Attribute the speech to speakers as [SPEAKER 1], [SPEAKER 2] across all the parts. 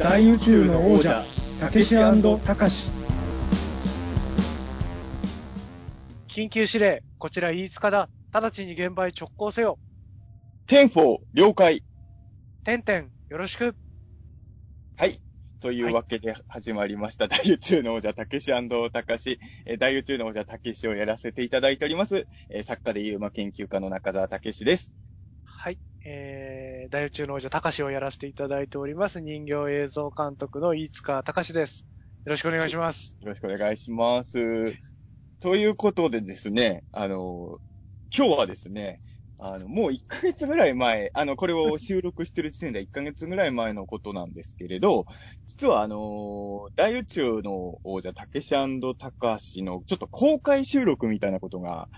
[SPEAKER 1] 大宇宙の王者たけしたかし
[SPEAKER 2] 緊急指令、こちら飯塚だ。直ちに現場へ直行せよ。
[SPEAKER 3] Ten-four、了解。
[SPEAKER 2] てんてん、よろしく。
[SPEAKER 3] はい。というわけで始まりました、大宇宙の王者、たけしたかし、えー大宇宙の王者、たけしをやらせていただいております、えー作家で UMA研究家の中澤たけしです。
[SPEAKER 2] はい。えー、大宇宙の王者、高しをやらせていただいております。人形映像監督の飯塚隆です。よろしくお願いします。
[SPEAKER 3] よろしくお願いします。ということでですね、あの、今日はですね、あの、もう1ヶ月ぐらい前、あの、これを収録してる時点で1ヶ月ぐらい前のことなんですけれど、実はあの、大宇宙の王者、たけしたかしのちょっと公開収録みたいなことが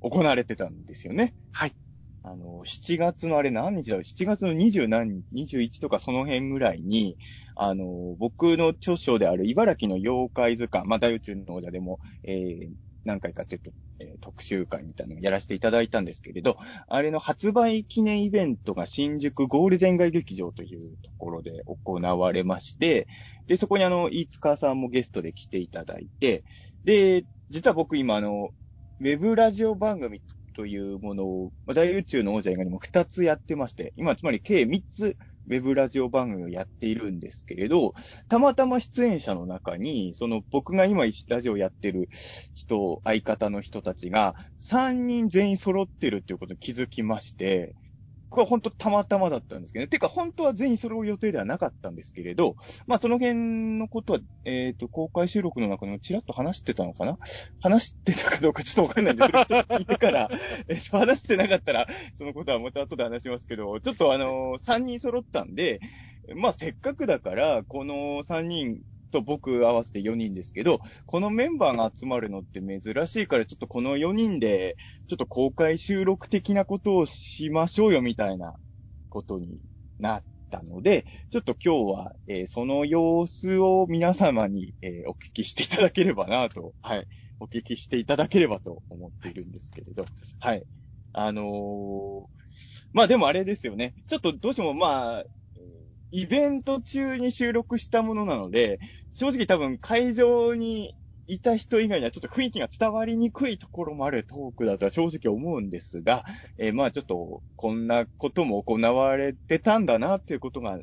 [SPEAKER 3] 行われてたんですよね。
[SPEAKER 2] はい。
[SPEAKER 3] あの、7月のあれ何日だろう ?7 月の20何日、21とかその辺ぐらいに、あの、僕の著書である茨城の妖怪図鑑、まあ、大宇宙の王者でも、えー、何回かちょっと、えー特集会みたいなのをやらせていただいたんですけれど、あれの発売記念イベントが新宿ゴールデン街劇場というところで行われまして、で、そこにあの、飯塚さんもゲストで来ていただいて、で、実は僕今あの、ウェブラジオ番組というものを、まあ大宇宙の王者以外にも2つやってまして、今つまり計3つウェブラジオ番組をやっているんですけれど、たまたま出演者の中に、その僕が今ラジオやってる人、相方の人たちが3人全員揃ってるっていうことに気づきまして、これは本当たまたまだったんですけどね。てか本当は全員揃う予定ではなかったんですけれど、まあその辺のことは、えっ、と、公開収録の中にもちらっと話してたのかな？話してたかどうかちょっとわかんないんで、それをちょっと聞いてから、えっと、話してなかったら、そのことはまた後で話しますけど、ちょっとあの、3人揃ったんで、まあせっかくだから、この3人と僕合わせて4人ですけど、このメンバーが集まるのって珍しいから、ちょっとこの4人で、ちょっと公開収録的なことをしましょうよみたいなことになったので、ちょっと今日は、えーその様子を皆様に、えーお聞きしていただければなと、はい、お聞きしていただければと思っているんですけれど、はい。あのーまあでもあれですよね。ちょっとどうしてもまあ、イベント中に収録したものなので、正直多分会場にいた人以外にはちょっと雰囲気が伝わりにくいところもあるトークだとは正直思うんですが、えーまあちょっとこんなことも行われてたんだなっていうことが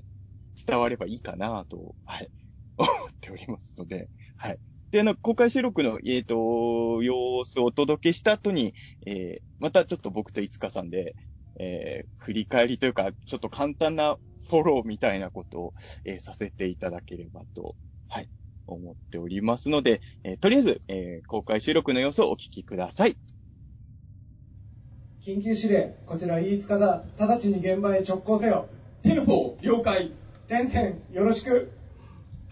[SPEAKER 3] 伝わればいいかなと、はい、思っておりますので、はい。で、あの、公開収録の、えっ、と、様子をお届けした後に、えーまたちょっと僕といつかさんで、えー振り返りというか、ちょっと簡単なフォローみたいなことを、えーさせていただければと、はい、思っておりますので、えーとりあえず、えー公開収録の様子をお聞きください。
[SPEAKER 1] 緊急指令こちら飯塚だ直ちに現場へ直行せよ
[SPEAKER 3] Ten-four、了解。
[SPEAKER 1] 点々よろしく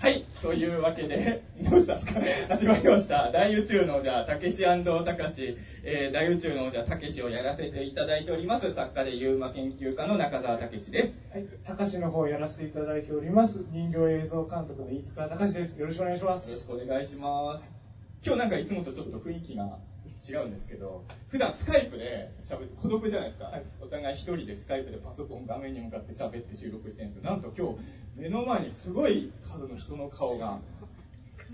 [SPEAKER 3] はい。というわけで、どうしたんですか始まりました。大宇宙の王者、たけしたかし、えー、大宇宙の王者、たけしをやらせていただいております、作家で UMA研究家の中澤たけしです。
[SPEAKER 1] はい高しの方をやらせていただいております人形映像監督の飯塚隆ですよろしくお願いします
[SPEAKER 3] よろしくお願いします。今日なんかいつもとちょっと雰囲気が違うんですけど、普段スカイプで喋って、孤独じゃないですか。
[SPEAKER 1] はい
[SPEAKER 3] お互い一人でスカイプでパソコン画面に向かって喋って収録してるんですけど、なんと今日目の前にすごい数の人の顔が、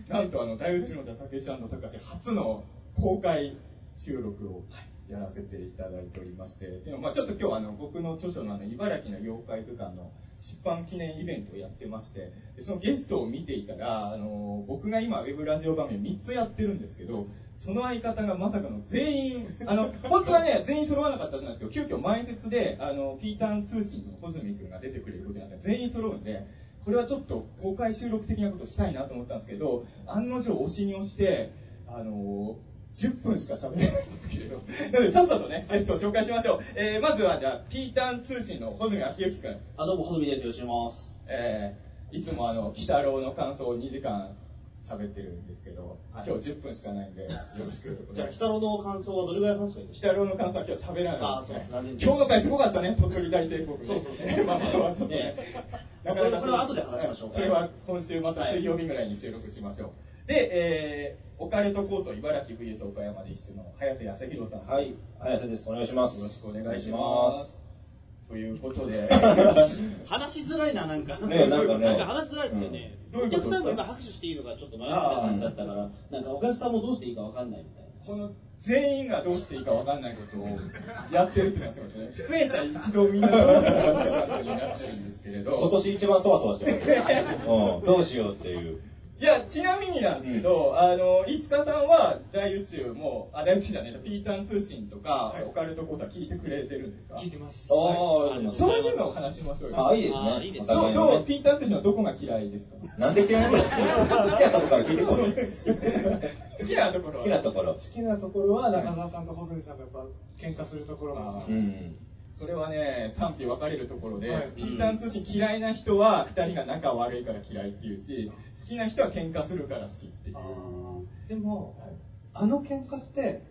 [SPEAKER 3] なんとあの大宇宙のじゃたけしたかし初の公開収録をやらせていただいておりまして、でもまあちょっと今日あの僕の著書のあの茨城の妖怪図鑑の出版記念イベントをやってまして、でそのゲストを見ていたら、あの僕が今ウェブラジオ番組3つやってるんですけど、その相方がまさかの全員、あの、本当はね、全員揃わなかったはずなんですけど、急遽前説で、あの、ピーターン通信の穂積君が出てくれることになって、全員揃うんで、これはちょっと公開収録的なことしたいなと思ったんですけど、案の定押しに押して、あの10分しか喋れないんですけれど。なので、さっさとね、ゲストを紹介しましょう。えー、まずは、じゃあ、ピーターン通信の穂積昭之君。
[SPEAKER 4] あ、どうも、細見です。よろしくお願いします。
[SPEAKER 3] えー、いつもあの、鬼太郎の感想を2時間喋ってるんですけど、
[SPEAKER 4] はい
[SPEAKER 3] 今日10分しかないんで、よろしく。
[SPEAKER 4] じゃあ、北野の感想はどれぐらい話せばいいですか？
[SPEAKER 3] 北郎の感想は今日喋らないですね
[SPEAKER 4] あそうです。
[SPEAKER 3] 今日の回すごかったね、鳥取大帝国ね。
[SPEAKER 4] そうそうそう
[SPEAKER 3] まあまあまあ、ちょっとね
[SPEAKER 4] え。
[SPEAKER 3] なかなか
[SPEAKER 4] これは後で話しましょう
[SPEAKER 3] それは今週また水曜日ぐらいに収録しましょう。で、えー、オカルト構想茨城 VS 岡山で一緒の早瀬康弘さん。
[SPEAKER 5] はい、早瀬です。お願いします。
[SPEAKER 3] よろしくお願いします。ということで、
[SPEAKER 4] 話しづらいな、なんか。
[SPEAKER 5] ねなんかね
[SPEAKER 4] 話しづらいですよね。お客さんも今拍手していいのかちょっと迷ってた感じだったから、なんかお客さんもどうしていいかわかんないみたいな。
[SPEAKER 3] この全員がどうしていいかわかんないことをやってるっていうのはすごいですね。出演者一度みんなどうするかっていう感じになってるんですけれど。
[SPEAKER 5] 今年一番そわそわしてますね。うん、どうしようっていう。
[SPEAKER 3] いや、ちなみになんですけど、あの、いつかさんは大宇宙も、あ、大宇宙じゃない、ピータン通信とか、オカルト講座聞いてくれてるんですか？
[SPEAKER 1] 聞いてます。
[SPEAKER 5] あ
[SPEAKER 4] はい
[SPEAKER 5] あ、
[SPEAKER 3] そういうのを話しましょうよ。
[SPEAKER 5] あ、いいですね。
[SPEAKER 4] あいいですね
[SPEAKER 3] どう、どうピータン通信のどこが嫌いですか？
[SPEAKER 5] なんで嫌いなの？好きなとこから聞いてこい。
[SPEAKER 3] 好きなところは
[SPEAKER 5] 好きなところ
[SPEAKER 1] 好。きなところは中澤さんと穂積さんがやっぱ喧嘩するところが好き。
[SPEAKER 5] うん。
[SPEAKER 3] それはね、賛否分かれるところで、
[SPEAKER 1] はい。
[SPEAKER 3] ピータン通信嫌いな人は2人が仲悪いから嫌いっていうし、好きな人は喧嘩するから好きっていう。
[SPEAKER 1] でも、あの喧嘩って、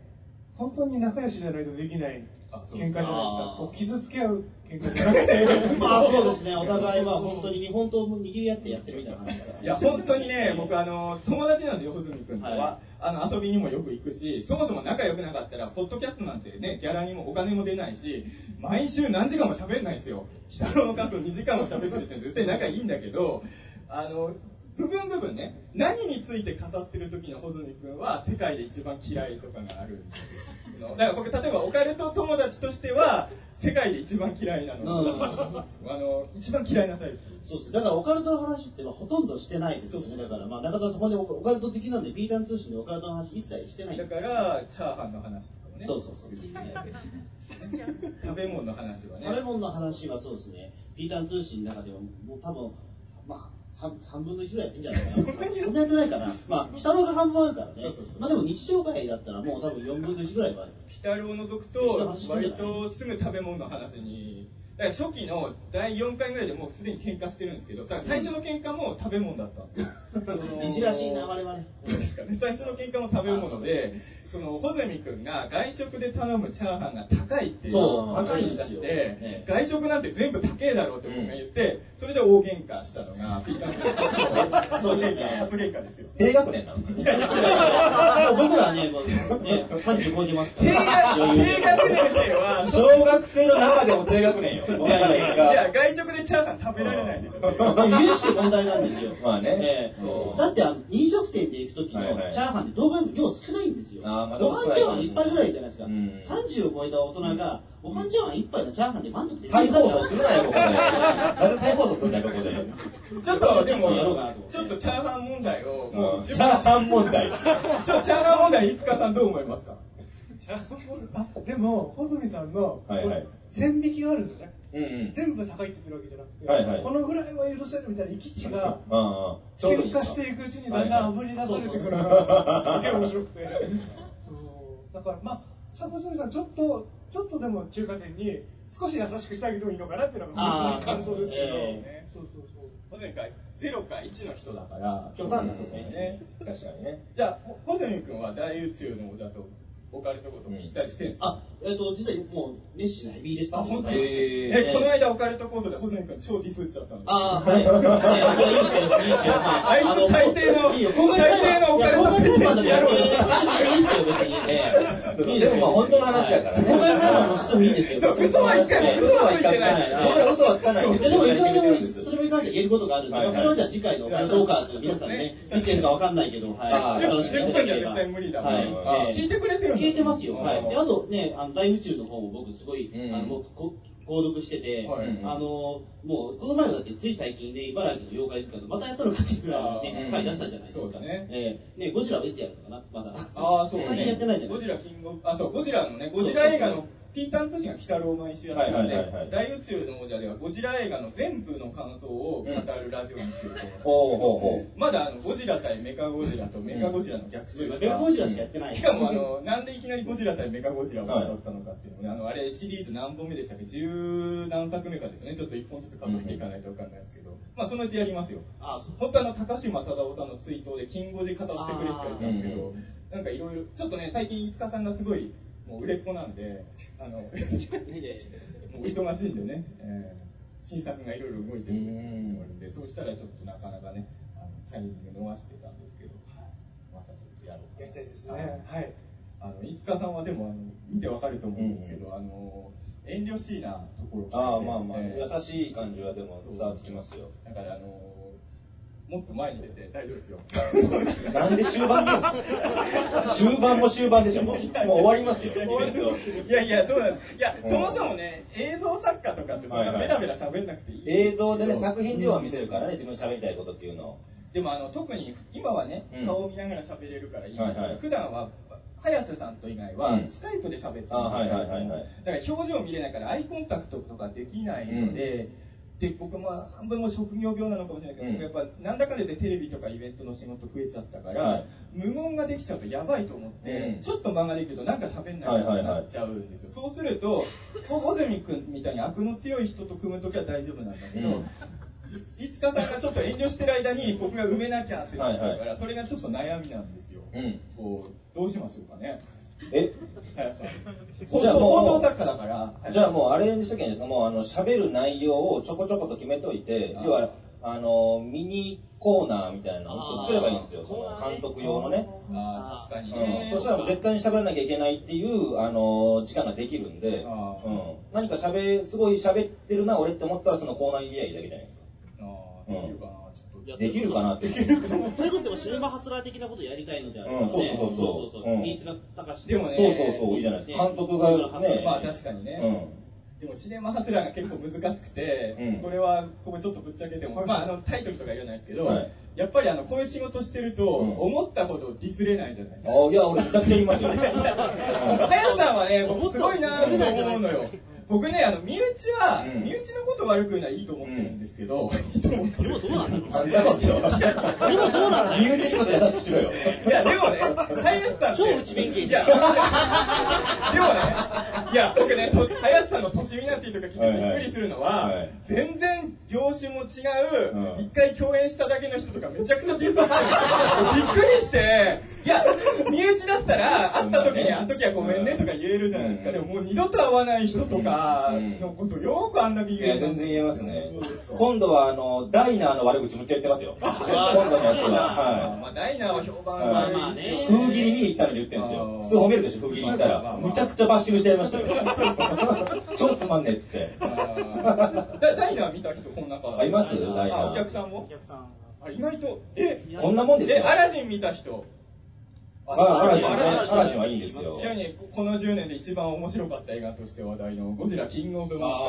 [SPEAKER 1] 本当に仲良しじゃないとできない喧嘩じゃないですか。こう傷つけ合うくて。
[SPEAKER 4] まあそうですね、お互いは本当に日本刀を握り合ってやってるみたいな話だから。
[SPEAKER 3] いや、本当にね、僕、あの、友達なんですよ、穂積君とは。
[SPEAKER 4] は
[SPEAKER 3] あの、遊びにもよく行くし、そもそも仲良くなかったら、ポッドキャストなんてね、ギャラにもお金も出ないし、毎週何時間も喋んないんですよ。北郎の感想2時間も喋ってる人絶対仲いいんだけど、あの、部分部分ね、何について語ってる時の穂積君は、世界で一番嫌いとかがあるんですよ。そ のだから僕、例えばオカルト友達としては、世界で一番嫌いなの。
[SPEAKER 4] うん
[SPEAKER 3] あの、一番嫌いなタイプ。
[SPEAKER 4] そうです。だからオカルトの話ってほとんどしてないですよね。だからまあ中田そこでオカルト好きなんで、ピータン通信でオカルトの話一切してないん
[SPEAKER 3] だから、チャーハンの話とかもね。
[SPEAKER 4] そうそうそう。
[SPEAKER 3] 食べ物の話はね。
[SPEAKER 4] 食べ物の話はそうですね、ピータン通信の中でも、もう多分、まあ、3, 三分の1ぐらいやってんじゃないかな。そんなやってないかな。まあ、北郎が半分あるからね。
[SPEAKER 3] そうそうそう
[SPEAKER 4] まあでも日常会だったらもう多分4分の1ぐらいは。
[SPEAKER 3] ピタルを除くと、割とすぐ食べ物の話に、だから初期の第4回ぐらいでもうすでに喧嘩してるんですけど、さ最初の喧嘩も食べ物だったんですよ。その
[SPEAKER 4] いじらしいな、我々。
[SPEAKER 3] 確かに最初の喧嘩も食べ物で、その、穂積君が外食で頼むチャーハンが高いっていう
[SPEAKER 4] そう
[SPEAKER 3] 高いに出して
[SPEAKER 4] ね、
[SPEAKER 3] 外食なんて全部高えだろうって僕が言って、それで大喧嘩したのが、ピーターン
[SPEAKER 4] そうですね
[SPEAKER 3] 初喧嘩ですよ。
[SPEAKER 5] 低学年なの
[SPEAKER 4] 僕らはね、もうね、30超えてますか
[SPEAKER 3] 低
[SPEAKER 4] ら。
[SPEAKER 3] 学低学年生は、
[SPEAKER 5] 小学生の中でも低学年よ。
[SPEAKER 4] いやいやいや
[SPEAKER 3] いや、外食でチャーハン食べられないでしょ。
[SPEAKER 4] 有識問題なんですよ。
[SPEAKER 5] まあね
[SPEAKER 4] ええ
[SPEAKER 5] そう
[SPEAKER 4] だってあの飲食店で行く時のチャーハンって動画量少ないんですよ。
[SPEAKER 5] あーまあ
[SPEAKER 4] ご飯茶碗一杯ぐらいじゃないですか。
[SPEAKER 5] うん
[SPEAKER 4] 30を超えた大人がご飯茶碗一杯のチャーハンで満足でき
[SPEAKER 5] 再
[SPEAKER 4] るんだったら
[SPEAKER 5] 放送するなよ、ここで。なぜ再放送するんだよ、ここで。
[SPEAKER 3] ちょっと、でもちょっとチャーハン問題を、もう、
[SPEAKER 5] チャーハン問題。
[SPEAKER 3] ちょチャーハン問題、いつかさんどう思いますか？
[SPEAKER 1] あでも、穂積さんの、線引きがあるんですよね。
[SPEAKER 5] うんうん。
[SPEAKER 1] 全部高いって言ってるわけじゃなくて、
[SPEAKER 5] はいはい
[SPEAKER 1] このぐらいは許せるみたいな行き地が、喧嘩していくうちにだんだんあぶり出されてくるの
[SPEAKER 4] はい
[SPEAKER 1] が、すげえ面白くて。だから、まあ、さ穂積さん、ちょっと、ちょっとでも中華店に少し優しくしてあげてもいいのかなっていうのが、私の感想ですけど、
[SPEAKER 4] え
[SPEAKER 1] そうそうそう。
[SPEAKER 3] 保全会、0か1の人だから、
[SPEAKER 4] 極端なんですね
[SPEAKER 3] ね。
[SPEAKER 5] 確かにね。
[SPEAKER 3] じゃあ、保全君は大宇宙の王座とオカルトこそぴったりしてるんですか、
[SPEAKER 4] あ、えっ、と、実はもう熱心なヘビーリスナーでござい。まして。
[SPEAKER 5] え
[SPEAKER 3] この間オカルト講座で保全君超ディスっちゃった。んですよ
[SPEAKER 4] ああ、はい。いやいやいいですよ、いいですよ。ま
[SPEAKER 3] あいつ最低の
[SPEAKER 4] いいよ、公開
[SPEAKER 3] 最低のオカルト
[SPEAKER 4] いや公開裁判でもやろうよ。いいですよ、別に。ええいいですよ
[SPEAKER 5] 本当の話だからね。
[SPEAKER 4] 公開裁判のしてもいいですよ。
[SPEAKER 3] 嘘は一回も嘘はついてない
[SPEAKER 5] 僕ら嘘はつかないんで
[SPEAKER 4] も、いくらそれに関しては言えることがあるんで、
[SPEAKER 5] はいはい
[SPEAKER 4] まあそれはじゃあ次回のオカルトオーカーズ、皆さんね、見てるかわかんないけど、はい。
[SPEAKER 5] あー
[SPEAKER 4] 楽しみ
[SPEAKER 3] 10
[SPEAKER 4] に
[SPEAKER 3] 分じゃ絶対無理だもん、
[SPEAKER 4] はい
[SPEAKER 3] 聞いてくれてる
[SPEAKER 4] 聞いてますよ。はい。で、あ
[SPEAKER 3] と、
[SPEAKER 4] とね、あの、大宇宙の方も僕すごい、
[SPEAKER 5] うん。
[SPEAKER 4] あの、もうこ購読してて、
[SPEAKER 3] はい。
[SPEAKER 4] あの、もう、この前もだってつい最近で、茨城の妖怪図鑑またやったのかっていうぐらい
[SPEAKER 3] あ
[SPEAKER 4] ね、
[SPEAKER 5] ー
[SPEAKER 4] 回出したじゃないですか。
[SPEAKER 3] そうだね。
[SPEAKER 4] ええ。ね、ゴジラはいつやるのかなまだ。
[SPEAKER 3] ああ、そう
[SPEAKER 4] 最近やってないじゃない
[SPEAKER 3] ゴジラキングオブ、あ、そう、ゴジラのね、ゴジラ映画の、ピーターン通信が鬼太郎を毎週やってるんで
[SPEAKER 5] はいはいはいはい、
[SPEAKER 3] 大宇宙の王者ではゴジラ映画の全部の感想を語るラジオにしようと思って
[SPEAKER 5] ほうほうほ
[SPEAKER 3] まだあのゴジラ対メカゴジラとメカゴジラの逆襲しか
[SPEAKER 4] メガゴジラしかやってない。
[SPEAKER 3] しかもあの、なんでいきなりゴジラ対メカゴジラを語ったのかっていうのもね、あの、あれシリーズ何本目でしたっけ？十何作目かですよね。ちょっと一本ずつ数えていかないとわかんないですけど。まあそのうちやりますよ。
[SPEAKER 4] あ、そう。
[SPEAKER 3] 本当あの、高島忠夫さんのツイートで、キンゴジ語ってくれって言われたんですけど、なんかいろいろ、ちょっとね、最近、五日さんがすごい、もう売れっ子なんで、あの、もう忙しいんでね、えー新作がいろいろ動いてるつもりで、そうしたらちょっとなかなかね、あのタイミング逃してたんですけど、はい、またちょっとやろう
[SPEAKER 1] やりたいです
[SPEAKER 3] は
[SPEAKER 1] ね。はい。
[SPEAKER 3] あの、飯塚さんはでも、あの、見てわかると思うんですけど、あの、遠慮しいなところが
[SPEAKER 5] ああ、まあまあ、
[SPEAKER 3] えー
[SPEAKER 5] 優しい感じはでも伝わってきますよ。
[SPEAKER 3] だからあのーもっと前に出て大丈夫ですよ。
[SPEAKER 5] なんで終盤ですか？終盤も終盤でしょ。もうもう終わりますよ。
[SPEAKER 3] いやいや、そうなんです。いや、
[SPEAKER 5] うん
[SPEAKER 3] そもそもね、映像作家とかってそんなベラベラ喋んなくていい。
[SPEAKER 5] 映像でね、作品では見せるからね、自分喋りたいことっていうのを。
[SPEAKER 3] でもあの特に今はね、
[SPEAKER 5] うん
[SPEAKER 3] 顔を見ながら喋れるからいいんですけど、普段は早瀬さんと以外は
[SPEAKER 5] うん
[SPEAKER 3] スカイプで喋ってるんですよ、だから表情見れないからアイコンタクトとかできないので、で僕も半分も職業病なのかもしれないけど、
[SPEAKER 5] うん。
[SPEAKER 3] 僕やっぱなんだかんだでテレビとかイベントの仕事増えちゃったから、
[SPEAKER 5] はい。
[SPEAKER 3] 無言ができちゃうとやばいと思って、
[SPEAKER 5] うん。
[SPEAKER 3] ちょっと間ができるとなんか喋んないとなっちゃうんですよ、そうすると小泉君みたいに悪の強い人と組む時は大丈夫なんだけど、
[SPEAKER 5] うん。
[SPEAKER 3] いつかさんがちょっと遠慮してる間に僕が埋めなきゃってなっちゃうから、
[SPEAKER 5] はいは
[SPEAKER 3] それがちょっと悩みなんですよ。
[SPEAKER 5] うん。
[SPEAKER 3] こうどうしましょうかね。
[SPEAKER 5] え？
[SPEAKER 3] 早さん。放送
[SPEAKER 5] じゃあもう
[SPEAKER 3] 放送作家だから。
[SPEAKER 5] じゃあもうあれにしときゃいいんですかもうあの、喋る内容をちょこちょこと決めといて、
[SPEAKER 3] あ
[SPEAKER 5] 要は、あの、ミニコーナーみたいなのを作ればいいんですよ。その監督用のね。
[SPEAKER 3] あー確かに
[SPEAKER 5] うん
[SPEAKER 3] ね。
[SPEAKER 5] そしたらもう絶対に喋らなきゃいけないっていう、あの時間ができるんで、うん、何か喋、すごい喋ってるな、俺って思ったらそのコーナー入れりゃいいだけじゃないですか。
[SPEAKER 3] あーできるかな、ちょっと。
[SPEAKER 4] いや
[SPEAKER 5] できるかなって。
[SPEAKER 4] それこそでもシネマハスラー的なことやりたいのであればね、
[SPEAKER 5] うんそうそうそう
[SPEAKER 4] そうそう
[SPEAKER 5] うん
[SPEAKER 4] 新津高志
[SPEAKER 3] でもね
[SPEAKER 5] そうそうそう、いいじゃないですか。監督がね、
[SPEAKER 3] まあ確かにね。でもシネマハスラーが結構難しくて、
[SPEAKER 5] うん
[SPEAKER 3] これはここちょっとぶっちゃけても、まああのタイトルとか言わないですけど、
[SPEAKER 5] はい
[SPEAKER 3] やっぱりあのこういう仕事してると、
[SPEAKER 5] うん
[SPEAKER 3] 思ったほどディスれないじゃないですか。
[SPEAKER 5] あいや、俺めちゃくちゃ言いますよ。
[SPEAKER 3] 早さんはね、僕すごいなと思うのよ。僕ね、あの、身内は、
[SPEAKER 5] うん。
[SPEAKER 3] 身内のこと悪く言うのはいいと思ってるんですけど、いいと思ってる。
[SPEAKER 4] でもどうなんだろう
[SPEAKER 5] なんだろうでしょ。でもどうなんだ身内にこそ優しくしろよ。
[SPEAKER 3] いや、でもね、林さんって
[SPEAKER 4] 超内弁慶
[SPEAKER 3] いや、でもね、いや、僕ね、と林さんの年見なんていうとか聞いてびっくりするのは、
[SPEAKER 5] はいはい。
[SPEAKER 3] 全然業種も違う、
[SPEAKER 5] うん。
[SPEAKER 3] 一回共演しただけの人とかめちゃくちゃディスってる。びっくりして、いや、身内だったら、会った時に、あの時はごめんねとか言えるじゃないですか。
[SPEAKER 5] うん
[SPEAKER 3] でももう二度と会わない人とかのことよくあんだけ
[SPEAKER 5] いや、
[SPEAKER 3] 言える。
[SPEAKER 5] 全然言えますね。今度は、あの、ダイナーの悪口むっちゃ言ってますよ。今度のやつは。
[SPEAKER 3] まあ、ダイナーは評判
[SPEAKER 4] まあ
[SPEAKER 3] 悪いですよ、
[SPEAKER 4] ね
[SPEAKER 5] 風切り見に行ったのに言ってるんですよ。普通褒めるでしょ、風切り行ったら。むちゃくちゃバッシングしてやりましたよ。超つまんねえっつって。
[SPEAKER 3] ダイナー見た人この中
[SPEAKER 5] あいます？
[SPEAKER 4] ダイナー
[SPEAKER 3] お客さんも？
[SPEAKER 4] お客さん
[SPEAKER 3] あ意外とえ？
[SPEAKER 5] こんなもんです
[SPEAKER 3] え
[SPEAKER 5] よ。
[SPEAKER 3] アラジン見た人
[SPEAKER 5] あアラジンね
[SPEAKER 3] アラジン
[SPEAKER 5] アラジンはいいんですよ。
[SPEAKER 3] ちなみにここの10年で一番面白かった映画として話題のゴジラキングオブモンスタ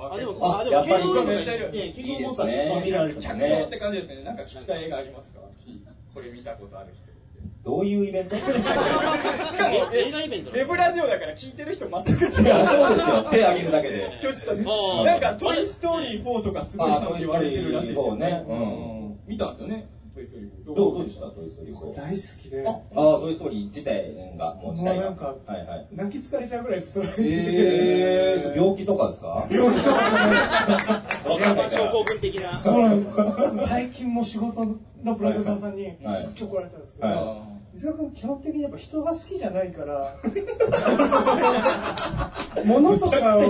[SPEAKER 3] ーズ
[SPEAKER 4] あでもあでも
[SPEAKER 5] やっぱり
[SPEAKER 4] キングオブモンスターキングオブモンスターで一番見られる
[SPEAKER 3] 客
[SPEAKER 4] から
[SPEAKER 3] 層って感じですね。なんか聞きたい映画ありますか？これ見たことある人
[SPEAKER 5] どういうイベント？い
[SPEAKER 3] しかも
[SPEAKER 4] 映画イベント
[SPEAKER 3] ウェブラジオだから聞いてる人全く違う。
[SPEAKER 5] や、そうですよ。手挙げるだけで。
[SPEAKER 3] 挙手さなんか「トイ・ストーリー4」とかすごい人って言われてるらしいですよ
[SPEAKER 5] あトイストーリー4ね
[SPEAKER 3] うん。見たんですよね「トイ・ストーリー4」
[SPEAKER 5] どうどうでした？トイストーリー。4。
[SPEAKER 1] 大好きで、
[SPEAKER 3] あ
[SPEAKER 5] ああ、トイストーリー自体が、もう自体が。
[SPEAKER 1] もうなんか
[SPEAKER 5] はいはい。
[SPEAKER 1] 泣き疲れちゃうぐらいストレス
[SPEAKER 5] えー、病気とかですか？
[SPEAKER 1] 病気とかじゃない
[SPEAKER 5] わかんないか
[SPEAKER 4] 症候
[SPEAKER 5] ら。
[SPEAKER 4] 群的な。
[SPEAKER 1] そうなんです最近も仕事のプロデューサーさんに
[SPEAKER 5] はい
[SPEAKER 1] すっごい。怒られたんですけど、
[SPEAKER 5] は
[SPEAKER 1] 伊沢君基本的にやっぱ人が好きじゃないから 物とかを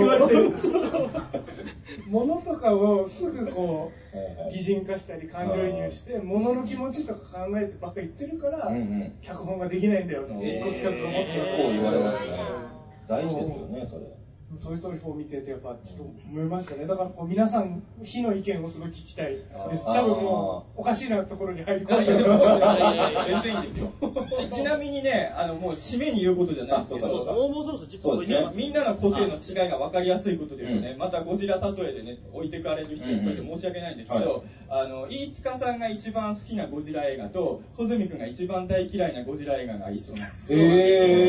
[SPEAKER 1] 物とかをすぐこう擬人化したり感情移入して物の気持ちとか考えてばっかり言ってるから、
[SPEAKER 5] うんうん。
[SPEAKER 1] 脚本ができないんだよって
[SPEAKER 5] え
[SPEAKER 1] 一個企画を持つよ
[SPEAKER 5] ー、結構言われますね。大事ですよね、それ。
[SPEAKER 1] トイ・ストーリー4見ててやっぱちょっと思いましたね。だからこう皆さん非の意見をすごい聞きたい。です。多分もうおかしいなところに入り込んで
[SPEAKER 3] 全然いいんですよ。ちちなみにねあのもう締めに言うことじゃないんですけ
[SPEAKER 5] あ
[SPEAKER 3] ど
[SPEAKER 4] そうそうもうもうそろそろ10分超えてます。
[SPEAKER 3] みんなの個性の違いが分かりやすいことで言うとね、
[SPEAKER 5] うん。
[SPEAKER 3] またゴジラ例えでね置いてかれる人いっぱいいて申し訳ないんですけど、
[SPEAKER 5] うんうん
[SPEAKER 3] あの飯塚さんが一番好きなゴジラ映画と穂積君が一番大嫌いなゴジラ映画が一緒なんですよ。
[SPEAKER 5] え
[SPEAKER 3] だから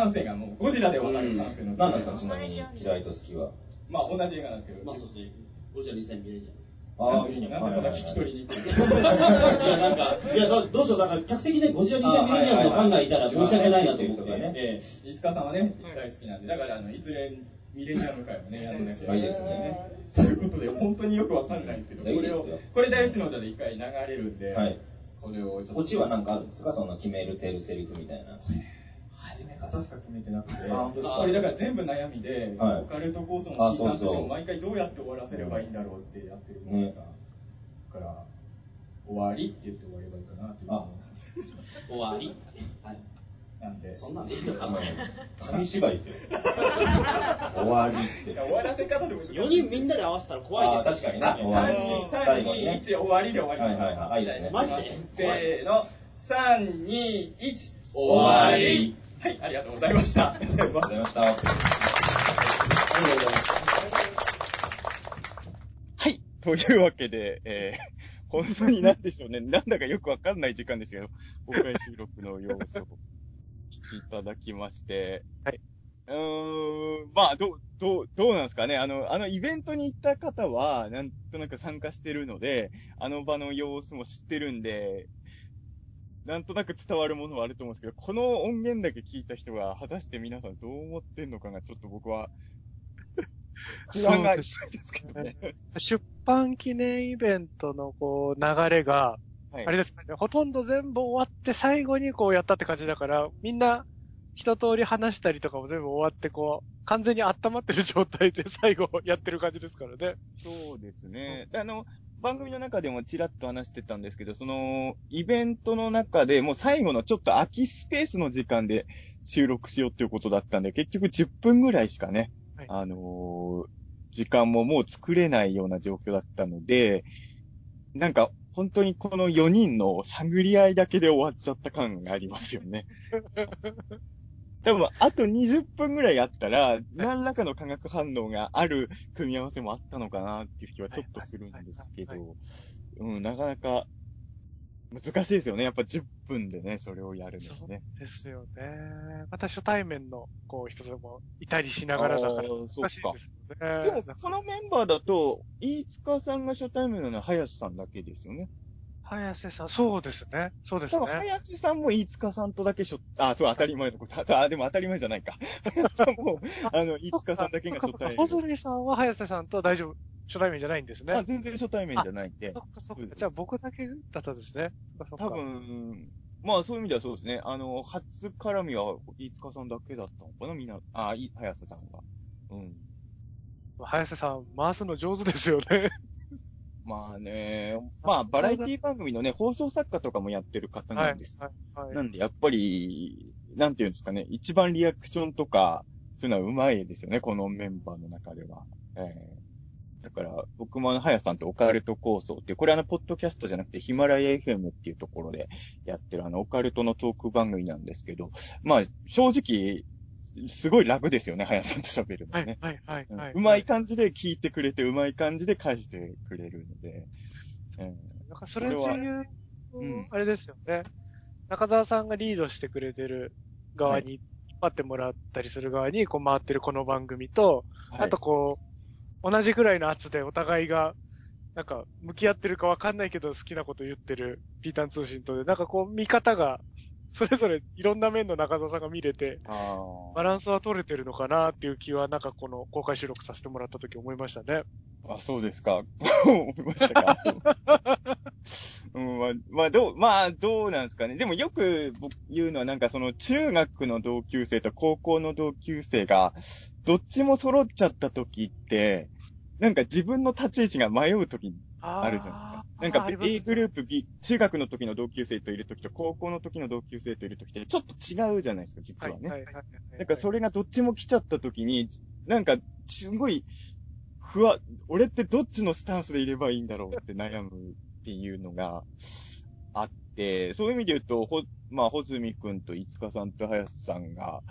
[SPEAKER 3] 感性がもうゴジラで分かる感性の。
[SPEAKER 5] 何ですか、ちなみに嫌いと好きは？
[SPEAKER 3] まあ同じ映画なんですけど、
[SPEAKER 4] まあそうですねゴジラ2000ミレニア
[SPEAKER 5] ああ、ミレニアム。
[SPEAKER 3] なんでそんな聞き取りにくい
[SPEAKER 4] いや、なんか、いや、どどうしよう、だから、客席でゴジラ2000ミレニアムのファンがいたら申し訳ないなと思ってね。
[SPEAKER 3] ええ飯塚さんはね、大好きなんで、だから、あの、いずれミレニアム会もね、やるんですよ。
[SPEAKER 5] いいですね。
[SPEAKER 3] ということで、本当によくわかんないんですけど、これをこれ第一の座で一回流れるんで、
[SPEAKER 5] はい
[SPEAKER 3] これをちょっと。
[SPEAKER 5] オチは何かあるんですか？その決めるてるセリフみたいな。
[SPEAKER 3] 始め方しか決めてなくて、だから全部悩みで、
[SPEAKER 5] はい。
[SPEAKER 3] オカルト構想
[SPEAKER 5] あ
[SPEAKER 3] の聞いたん
[SPEAKER 5] そうそう。
[SPEAKER 3] を毎回どうやって終わらせればいいんだろうってやってるじゃないですか。だから、終わりって言って終わればいいかなっていう。
[SPEAKER 5] あ
[SPEAKER 4] 終わり？はい。
[SPEAKER 5] なんで。
[SPEAKER 4] そんなんでいいのか
[SPEAKER 5] あの紙芝居ですよ。終わりって。
[SPEAKER 1] 終わらせ方でも
[SPEAKER 4] 4人みんなで合わせたら怖い
[SPEAKER 5] ああ、
[SPEAKER 4] です
[SPEAKER 5] 確かにね。
[SPEAKER 1] あ、
[SPEAKER 5] 終わり
[SPEAKER 1] 3、2、3、2、
[SPEAKER 5] 最後にね
[SPEAKER 1] 1、終わりで終わりましょう。
[SPEAKER 5] はいはいはい。いいですね。
[SPEAKER 4] マジで？
[SPEAKER 1] せーの、3、2、1、
[SPEAKER 5] 終わり
[SPEAKER 1] はい、ありがとうございました。ありがとうございます
[SPEAKER 5] ありがとうございました。
[SPEAKER 3] はい。というわけで、えー、本当になんでしょうね。なんだかよくわかんない時間でしたけど、公開収録の様子を聞きいただきまして。
[SPEAKER 2] はい。
[SPEAKER 3] うーん、まあ、どう、どう、どうなんですかね。あの、あのイベントに行った方は、なんとなく参加してるので、あの場の様子も知ってるんで、なんとなく伝わるものはあると思うんですけど、この音源だけ聞いた人が、果たして皆さんどう思ってんのかが、ちょっと僕は、不安があるんですけどね。
[SPEAKER 2] 出版記念イベントのこう流れが、
[SPEAKER 3] はい
[SPEAKER 2] あれですかね、ほとんど全部終わって最後にこうやったって感じだから、みんな一通り話したりとかも全部終わってこう、完全に温まってる状態で最後やってる感じですからね。
[SPEAKER 3] そうですね。であの、番組の中でもちらっと話してたんですけど、その、イベントの中でもう最後のちょっと空きスペースの時間で収録しようっていうことだったんで、結局10分ぐらいしかね、
[SPEAKER 2] はい
[SPEAKER 3] あのー時間ももう作れないような状況だったので、なんか、本当にこの4人の探り合いだけで終わっちゃった感がありますよね。多分、あと20分ぐらいあったら、何らかの化学反応がある組み合わせもあったのかなっていう気はちょっとするんですけど、うん、なかなか難しいですよね。やっぱ10分でね、それをやるのね。
[SPEAKER 2] ですよね。また初対面のこう人でもいたりしながらだから難しいですよね。
[SPEAKER 3] でも、このメンバーだと、飯塚さんが初対面なのは林さんだけですよね。
[SPEAKER 2] 早瀬さん、そうですね。そうですね。
[SPEAKER 3] 林さんも飯塚さんとだけ初、あ、そう、当たり前のこと。あ、でも当たり前じゃないか。林さんも、あの、飯塚さんだけが初対面。
[SPEAKER 2] 穂積さんは早瀬さんと大丈夫、初対面じゃないんですね。
[SPEAKER 3] あ、全然初対面じゃないんで
[SPEAKER 2] そ。っかそっか。じゃあ僕だけだったんですね。そっかそっか。
[SPEAKER 3] 多分、まあそういう意味ではそうですね。あの、初絡みは飯塚さんだけだったのかなみんな、あ、い、早瀬さんは。うん。
[SPEAKER 2] 早瀬さん、回すの上手ですよね。
[SPEAKER 3] まあね、まあバラエティ番組のね、放送作家とかもやってる方
[SPEAKER 2] は
[SPEAKER 3] ないんです。
[SPEAKER 2] はい。はい
[SPEAKER 3] なんでやっぱり、なんていうんですかね、一番リアクションとか、そういうのはうまいですよね、このメンバーの中では。ええだから、僕もあの、はやさんとオカルト構想っていう、これあの、ポッドキャストじゃなくて、ヒマラヤ FM っていうところでやってるあの、オカルトのトーク番組なんですけど、まあ、正直、すごい楽ですよね、はやさんと喋るのね。
[SPEAKER 2] はい。はい。はい。
[SPEAKER 3] うまい感じで聞いてくれて、うまい感じで返してくれるので、え
[SPEAKER 2] なんかそれで言うと
[SPEAKER 3] うん
[SPEAKER 2] あれですよね。中澤さんがリードしてくれてる側に、引ってもらったりする側に、こう回ってるこの番組と、
[SPEAKER 3] えはい
[SPEAKER 2] あとこう、同じくらいの圧でお互いが、なんか、向き合ってるかわかんないけど好きなこと言ってるピータン通信とで、なんかこう、見方が、それぞれいろんな面の中澤さんが見れて、
[SPEAKER 3] あ
[SPEAKER 2] バランスは取れてるのかなっていう気は、なんかこの公開収録させてもらった時思いましたね。
[SPEAKER 3] あ、そうですか。思いましたか？うん、まあ、まあ、どう、まあ、どうなんですかね。でもよく僕言うのはなんかその中学の同級生と高校の同級生が、どっちも揃っちゃった時って、なんか自分の立ち位置が迷う時
[SPEAKER 2] あ
[SPEAKER 3] あるじゃないですか。なんか A グループ B、中学の時の同級生といる時と高校の時の同級生といる時ってちょっと違うじゃないですか、実はね。なんかそれがどっちも来ちゃった時に、なんか、すごい、ふわ、俺ってどっちのスタンスでいればいいんだろうって悩むっていうのがあって、そういう意味で言うと、ほ、まあ、ほずみくんといつかさんとはやすさんが、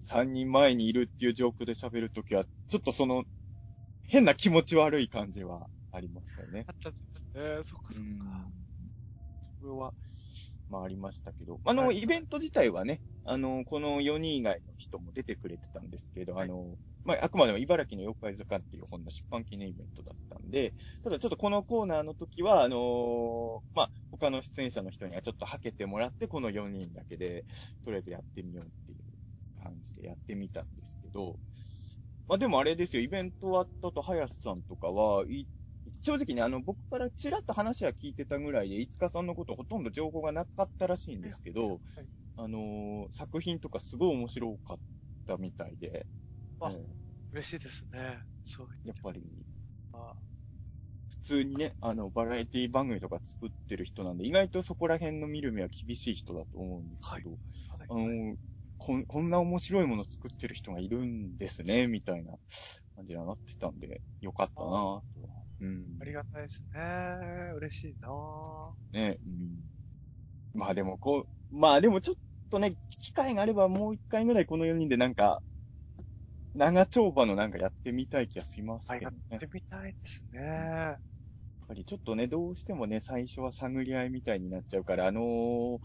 [SPEAKER 3] 3人前にいるっていう状況で喋るときは、ちょっとその、変な気持ち悪い感じはありましたよね。
[SPEAKER 2] あったんですね。そっかそっ
[SPEAKER 3] うん
[SPEAKER 2] か。
[SPEAKER 3] それは、まあありましたけど、あの、
[SPEAKER 2] はい
[SPEAKER 3] イベント自体はね、あの、この4人以外の人も出てくれてたんですけど、
[SPEAKER 2] はい
[SPEAKER 3] あの、まあ、あくまでも茨城の妖怪図鑑っていう本の出版記念イベントだったんで、ただちょっとこのコーナーの時は、あのまあ、他の出演者の人にはちょっとはけてもらって、この4人だけで、とりあえずやってみようっていう感じでやってみたんですけど、まあでもあれですよ、イベント終わった後、林さんとかは、い正直ね、あの、僕からちらっと話は聞いてたぐらいで、いつかさんのことほとんど情報がなかったらしいんですけど、あのー作品とかすごい面白かったみたいで、
[SPEAKER 2] あ
[SPEAKER 3] うん
[SPEAKER 2] 嬉しいですね。そう
[SPEAKER 3] やっぱり、
[SPEAKER 2] あ。
[SPEAKER 3] 普通にね、あの、バラエティ番組とか作ってる人なんで、意外とそこら辺の見る目は厳しい人だと思うんですけど、あの、こん、こんな面白いもの作ってる人がいるんですね、みたいな感じになってたんで、よかったなぁと。うん。
[SPEAKER 2] ありがたいですね。嬉しいなぁ。
[SPEAKER 3] ね、うん。まあでも、こう、まあでもちょっとね、機会があればもう一回ぐらいこの4人でなんか、長丁場のなんかやってみたい気がしますけどね。やっ
[SPEAKER 2] ってみたいですね。
[SPEAKER 3] ぱりちょっとね、どうしてもね、最初は探り合いみたいになっちゃうから、あのー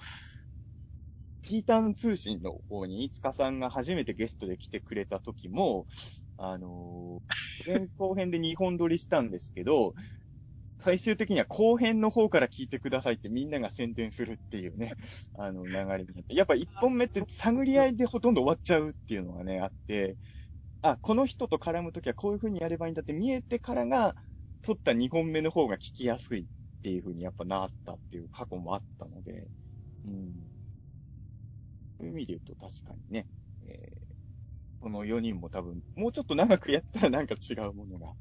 [SPEAKER 3] ピータン通信の方に、いつかさんが初めてゲストで来てくれた時も、あのー前後編で2本撮りしたんですけど、最終的には後編の方から聞いてくださいってみんなが宣伝するっていうね、あの流れになって。やっぱ1本目って探り合いでほとんど終わっちゃうっていうのがね、あって、あ、この人と絡むときはこういう風にやればいいんだって見えてからが、撮った2本目の方が聞きやすいっていう風にやっぱなったっていう過去もあったので、うん。そういう意味で言うと確かにね、えーこの4人も多分、もうちょっと長くやったらなんか違うものが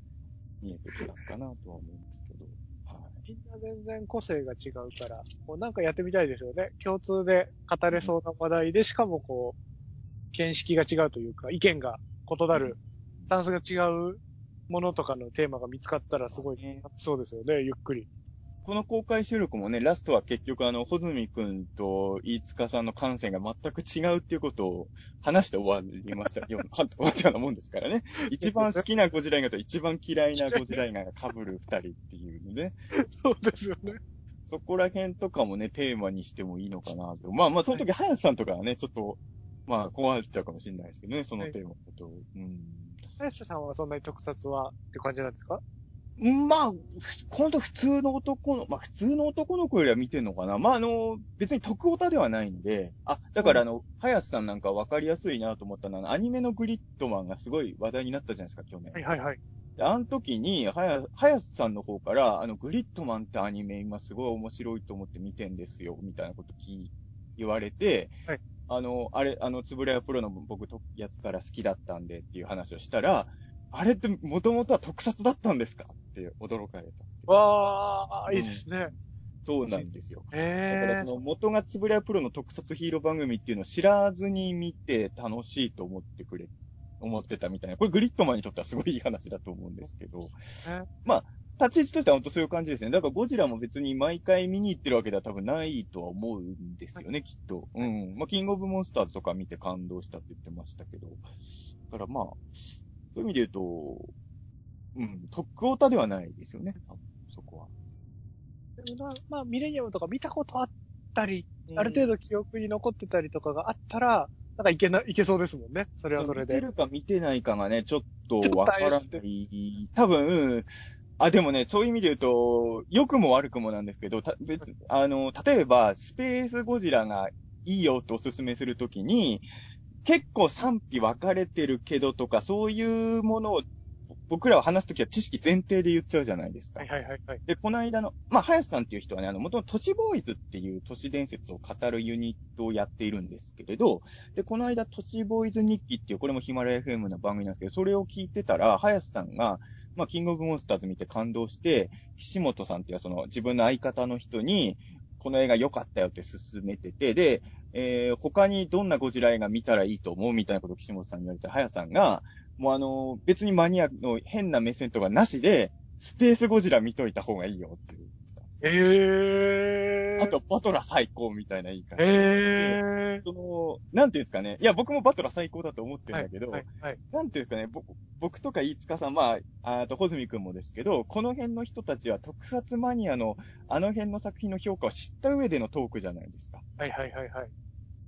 [SPEAKER 3] 見えてきたのかなとは思うんですけど、はい。
[SPEAKER 2] みんな全然個性が違うから、こうなんかやってみたいですよね。共通で語れそうな話題で、しかもこう、見識が違うというか、意見が異なる、スタンスが違うものとかのテーマが見つかったらすごい
[SPEAKER 3] ね
[SPEAKER 2] そうですよね、ゆっくり。
[SPEAKER 3] この公開収録もね、ラストは結局あの、穂積くんと飯塚さんの感性が全く違うっていうことを話して終わりました よ。は終わったようなもんですからね。一番好きなゴジラ映画と一番嫌いなゴジラ映画が被る二人っていうので、
[SPEAKER 2] そうですよね。
[SPEAKER 3] そこら辺とかもね、テーマにしてもいいのかなと。まあまあ、その時、林さんとかはね、ちょっと、まあ、壊れちゃうかもしれないですけどね、そのテーマだと。うん。
[SPEAKER 2] 林さんはそんなに特撮はって感じなんですか？
[SPEAKER 3] まあ、ほんと普通の男の、まあ普通の男の子よりは見てんのかな。まああの、別に特オタではないんで、あ、だからあの、林さんなんかわかりやすいなと思ったのは、アニメのグリッドマンがすごい話題になったじゃないですか、去年。
[SPEAKER 2] はいはいはい。
[SPEAKER 3] であの時に、はや、林さんの方から、あの、グリッドマンってアニメ今すごい面白いと思って見てんですよ、みたいなこと聞い、言われて、
[SPEAKER 2] はい
[SPEAKER 3] あの、あれ、あの、つぶらやプロの僕とやつから好きだったんでっていう話をしたら、あれって元々は特撮だったんですか？って驚かれた。
[SPEAKER 2] わー、いいですね。
[SPEAKER 3] そうなんですよ。
[SPEAKER 2] ー。
[SPEAKER 3] からその元がつぶらやプロの特撮ヒーロー番組っていうのを知らずに見て楽しいと思ってくれ、思ってたみたいな。これグリッドマンにとってはすごいいい話だと思うんですけど。まあ、立ち位置としては本当そういう感じですね。だからゴジラも別に毎回見に行ってるわけでは多分ないとは思うんですよね、きっと。うん。まあ、キングオブモンスターズとか見て感動したって言ってましたけど。だからまあ、そういう意味で言うと、うん、特オタではないですよね、多分そこは。
[SPEAKER 2] でもなまあ、ミレニアムとか見たことあったり、ある程度記憶に残ってたりとかがあったら、なんかいけな、いけそうですもんね。それはそれで。
[SPEAKER 3] 見てるか見てないかがね、ちょっとわからな
[SPEAKER 2] 怪
[SPEAKER 3] い。多分、あ、でもね、そういう意味で言うと、良くも悪くもなんですけど、た別、あの、例えば、スペースゴジラがいいよとおすすめするときに、結構賛否分かれてるけどとか、そういうものを、僕らは話すときは知識前提で言っちゃうじゃないですか。
[SPEAKER 2] はいはいはいはい。
[SPEAKER 3] で、この間の、まあ、林さんっていう人はね、あの、元々都市ボーイズっていう都市伝説を語るユニットをやっているんですけれど、で、この間都市ボーイズ日記っていう、これもヒマラヤ FM の番組なんですけど、それを聞いてたら、林さんが、まあ、キングオブモンスターズ見て感動して、岸本さんっていうその自分の相方の人に、この映画良かったよって勧めてて、で、えー他にどんなゴジラ映画見たらいいと思うみたいなことを岸本さんに言われて、早さんが、もうあの、別にマニアの変な目線とかなしで、スペースゴジラ見といた方がいいよっていう。
[SPEAKER 2] えー。
[SPEAKER 3] あと、バトラ最高みたいな言い方。
[SPEAKER 2] えー。
[SPEAKER 3] その、なんていうんですかね。いや、僕もバトラ最高だと思ってるんだけど、
[SPEAKER 2] はいはい。
[SPEAKER 3] なんていうんですかね、僕僕とか飯塚さん、まあ、あと、穂積くんもですけど、この辺の人たちは特撮マニアのあの辺の作品の評価を知った上でのトークじゃないですか。
[SPEAKER 2] はいはいはいはい。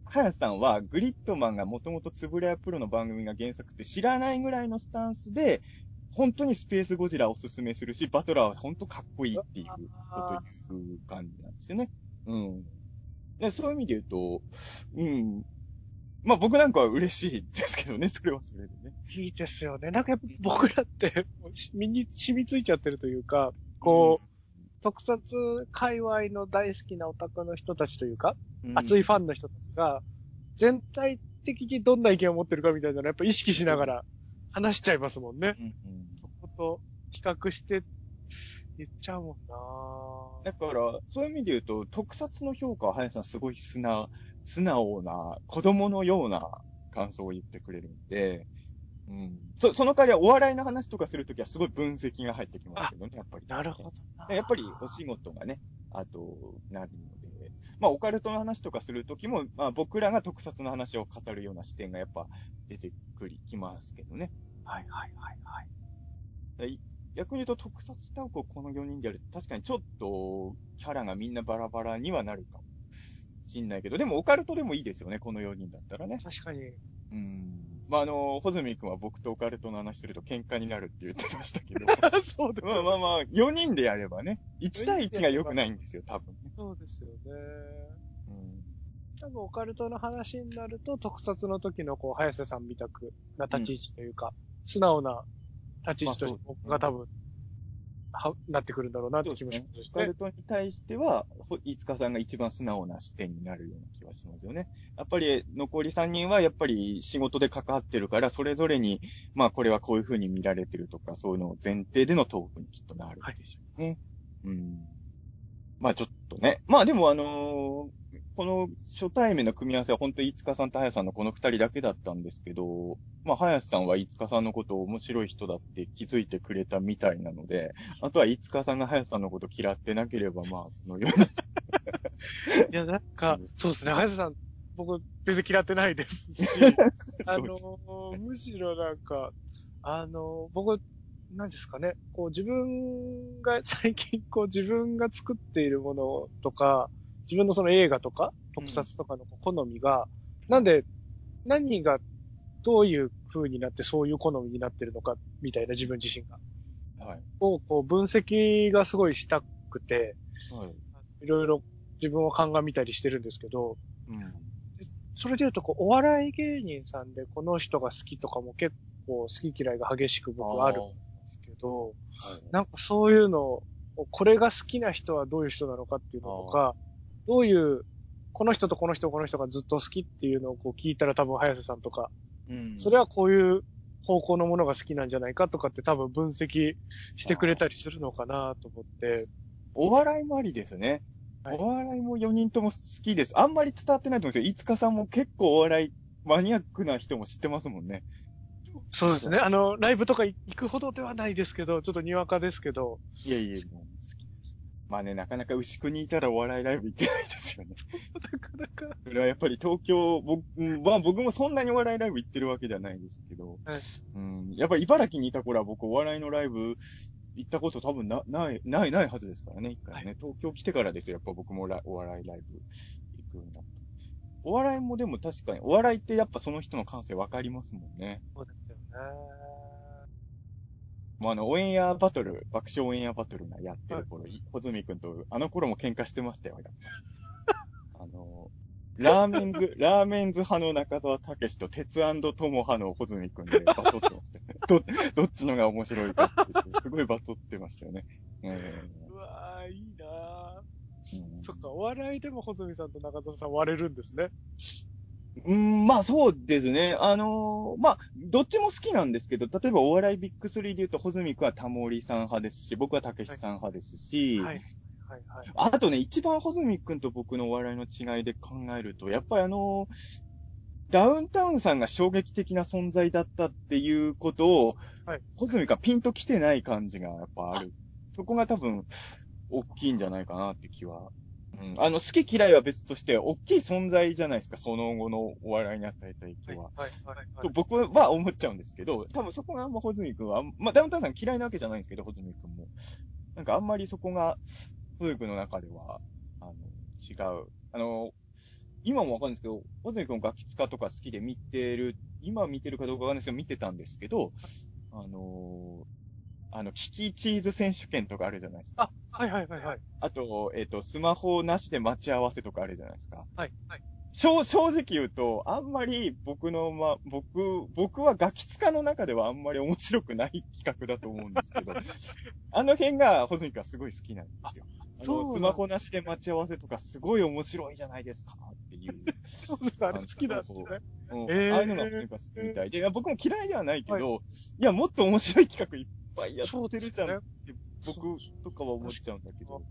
[SPEAKER 3] 林さんは、グリッドマンがもともとつぶらやプロの番組が原作って知らないぐらいのスタンスで、本当にスペースゴジラをおすすめするし、バトラーは本当かっこいいっていうことを言う感じなんですよね。うん。でそういう意味で言うと、うん。まあ僕なんかは嬉しいですけどね、それはそれでね。
[SPEAKER 2] いいですよね。なんかやっぱ僕らって、身に染みついちゃってるというか、こう、特撮界隈の大好きなオタクの人たちというか、
[SPEAKER 3] うん、
[SPEAKER 2] 熱いファンの人たちが、全体的にどんな意見を持ってるかみたいなのやっぱ意識しながら話しちゃいますもんね。
[SPEAKER 3] うんうん
[SPEAKER 2] そこと比較して、言っちゃうもんな
[SPEAKER 3] だから、そういう意味で言うと、特撮の評価は、林さんすごい素直、素直な、子供のような感想を言ってくれるんで、うん。そ、その代わりはお笑いの話とかするときはすごい分析が入ってきますけどね、やっぱり。
[SPEAKER 2] なるほどな。
[SPEAKER 3] やっぱりお仕事がね、あと、なるので、まあ、オカルトの話とかするときも、まあ、僕らが特撮の話を語るような視点がやっぱ出てくり、きますけどね。
[SPEAKER 2] はいはいはいはい。
[SPEAKER 3] い逆に言うと特撮タオコこの4人でやると確かにちょっとキャラがみんなバラバラにはなるかもしんないけど、でもオカルトでもいいですよね、この4人だったらね。
[SPEAKER 2] 確かに。
[SPEAKER 3] うん。まあ、あの、ホズミ君は僕とオカルトの話すると喧嘩になるって言ってましたけど。
[SPEAKER 2] そうです
[SPEAKER 3] まあまあまあ、4人でやればね、1対1が良くないんですよ、多分ね。
[SPEAKER 2] そうですよね。
[SPEAKER 3] うん。
[SPEAKER 2] 多分オカルトの話になると、特撮の時のこう、早瀬さんみたくな立ち位置というか、素直な立ち位置として僕が多分、は、なってくるんだろうなって気もしますしね
[SPEAKER 3] オカル。トに対しては、ほ飯塚さんが一番素直な視点になるような気がしますよね。やっぱり残り3人はやっぱり仕事で関わってるから、それぞれに、まあこれはこういう風に見られてるとか、そういうのを前提でのトークにきっとなるでしょうね。うん。まあちょっとね。まあでもあのーこの初対面の組み合わせは本当に飯塚さんと林さんのこの二人だけだったんですけど、まあ林さんは飯塚さんのことを面白い人だって気づいてくれたみたいなので、あとは飯塚さんが林さんのこと嫌ってなければ、まあ、このような。
[SPEAKER 2] いや、なんか、そうですね、早瀬さん、僕、全然嫌ってないですし、あのー、むしろなんか、あのー、僕、なんですかね、こう自分が、最近こう自分が作っているものとか、自分のその映画とか、特撮とかの好みが、なんで、何がどういう風になってそういう好みになってるのか、みたいな自分自身が、
[SPEAKER 3] はい。
[SPEAKER 2] をこう分析がすごいしたくて、
[SPEAKER 3] はい。
[SPEAKER 2] いろいろ自分を鑑みたりしてるんですけど、
[SPEAKER 3] うん。
[SPEAKER 2] それで言うと、こう、お笑い芸人さんでこの人が好きとかも結構好き嫌いが激しく僕はあるど、
[SPEAKER 3] はい。
[SPEAKER 2] なんかそういうのを、これが好きな人はどういう人なのかっていうのとか、どういう、この人とこの人この人がずっと好きっていうのをこう聞いたら多分早瀬さんとか、
[SPEAKER 3] うん。
[SPEAKER 2] それはこういう方向のものが好きなんじゃないかとかって多分分析してくれたりするのかなと思って、
[SPEAKER 3] お笑いもありですね。
[SPEAKER 2] はい
[SPEAKER 3] お笑いも4人とも好きです。あんまり伝わってないと思うんですよ。いつかさんも結構お笑いマニアックな人も知ってますもんね。
[SPEAKER 2] そうですね。あの、ライブとか行くほどではないですけど、ちょっとにわかですけど、
[SPEAKER 3] いやいや。まあね、なかなか牛久にいたらお笑いライブ行けないですよね。
[SPEAKER 2] なかなか。
[SPEAKER 3] それはやっぱり東京、僕、うんまあ僕もそんなにお笑いライブ行ってるわけではないですけど、
[SPEAKER 2] はい
[SPEAKER 3] うん、やっぱり茨城にいた頃は僕お笑いのライブ行ったこと多分な、ない、ない、ないはずですからね、一回ね。東京来てからですよ、やっぱ僕もラお笑いライブ行くようになった。お笑いもでも確かに、お笑いってやっぱその人の感性わかりますもんね。
[SPEAKER 2] そうです。
[SPEAKER 3] もうあの、オンエアバトル、爆笑オンエアバトルがやってる頃、い穂積くんと、あの頃も喧嘩してましたよ、やっぱ。あの、ラーメンズ、ラーメンズ派の中澤武史と鉄友派の穂積くんでバトってましたよね。ど、どっちのが面白いかって言って、すごいバトってましたよね。え
[SPEAKER 2] うわー、いいな
[SPEAKER 3] ーうん
[SPEAKER 2] ーそっか、お笑いでも細見さんと中田さん割れるんですね。
[SPEAKER 3] うん、まあそうですね。あのーまあ、どっちも好きなんですけど、例えばお笑いビッグ3で言うと、穂積くんはタモリさん派ですし、僕は武史さん派ですし、
[SPEAKER 2] はい。はい、はい。
[SPEAKER 3] あとね、一番穂積くんと僕のお笑いの違いで考えると、やっぱりあのーダウンタウンさんが衝撃的な存在だったっていうことを、
[SPEAKER 2] はい
[SPEAKER 3] 穂積くんはピンと来てない感じがやっぱある。そこが多分、大きいんじゃないかなって気は。うん、あの、好き嫌いは別として、大きい存在じゃないですか、その後のお笑いに与えた影響は。
[SPEAKER 2] はい、はい、はい。
[SPEAKER 3] と僕は思っちゃうんですけど、多分そこがあんま、穂積くんは、まあ、ダウンタウンさん嫌いなわけじゃないんですけど、穂積くんも。なんかあんまりそこが、穂積くんの中では、あの、違う。あの、今もわかるんですけど、穂積くんガキ使とか好きで見てる、今見てるかどうかわかんないですけど、見てたんですけど、あのあの、キキチーズ選手権とかあるじゃないですか。
[SPEAKER 2] あ、はい、はい、はい、はい。
[SPEAKER 3] あと、えっ、と、スマホなしで待ち合わせとかあるじゃないですか。
[SPEAKER 2] はい、はい。
[SPEAKER 3] 正正直言うと、あんまり僕の、ま、僕、僕はガキツカの中ではあんまり面白くない企画だと思うんですけど、あの辺が、ホズミ君はすごい好きなんですよ。
[SPEAKER 2] そう
[SPEAKER 3] スマホなしで待ち合わせとかすごい面白いじゃないですかっていう。
[SPEAKER 2] そうです、あれ好きなんですね。
[SPEAKER 3] うん
[SPEAKER 2] えー
[SPEAKER 3] ああいうのがホズミ君は好きみたいで、いや僕も嫌いではないけど、い、や、もっと面白い企画いっぱいやってるじゃんって僕とかは思っちゃうんだけど。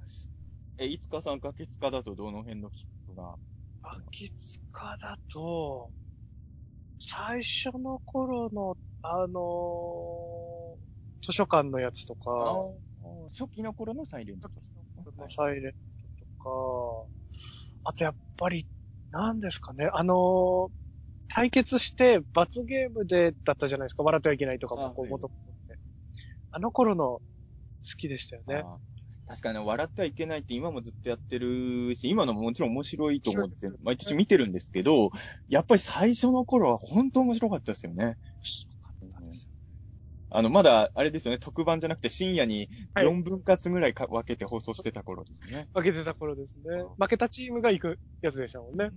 [SPEAKER 3] え、いつかさん、ガキツカだとどの辺のキックが？
[SPEAKER 2] ガキツカだと、最初の頃の、あのー図書館のやつとか、
[SPEAKER 3] 初期の頃のサイレントとか。
[SPEAKER 2] サイレントとか、あとやっぱり、何ですかね、あのー対決して罰ゲームでだったじゃないですか、笑ってはいけないとかも、こう、
[SPEAKER 3] あはい
[SPEAKER 2] 元々って。あの頃の好きでしたよね。
[SPEAKER 3] 確かに、笑ってはいけないって今もずっとやってるし、今のももちろん面白いと思って毎年見てるんですけど、やっぱり最初の頃は本当面白かったですよね。
[SPEAKER 2] 面白かったです。
[SPEAKER 3] あの、まだ、あれですよね、特番じゃなくて深夜に
[SPEAKER 2] はい
[SPEAKER 3] 4分割ぐらいか分けて放送してた頃ですね。
[SPEAKER 2] 負けてた頃ですね
[SPEAKER 3] うん。
[SPEAKER 2] 負けたチームが行くやつでしたもんね。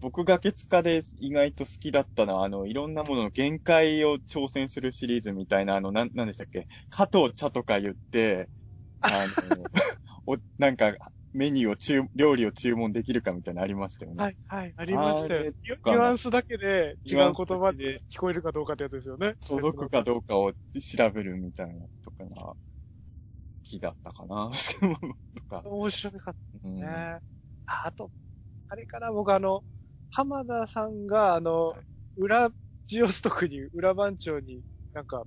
[SPEAKER 3] 僕が月火で意外と好きだったのは、あの、いろんなものの限界を挑戦するシリーズみたいな、あの、なん、なんでしたっけ？加藤茶とか言って、あの、お、なんか、メニューを注、料理を注文できるかみたいなのありましたよね。
[SPEAKER 2] はい、はい、ありましたよ。ニュアンスだけで違う言葉で
[SPEAKER 3] で
[SPEAKER 2] 聞こえるかどうかってやつですよね。
[SPEAKER 3] 届くかどうかを調べるみたいなとかが、好きだったかな、とか。
[SPEAKER 2] 面白かっ
[SPEAKER 3] うん
[SPEAKER 2] たね。ああと、あれから僕あの、浜田さんがあの、
[SPEAKER 3] はい
[SPEAKER 2] 裏ジオストクに、裏番長になんか、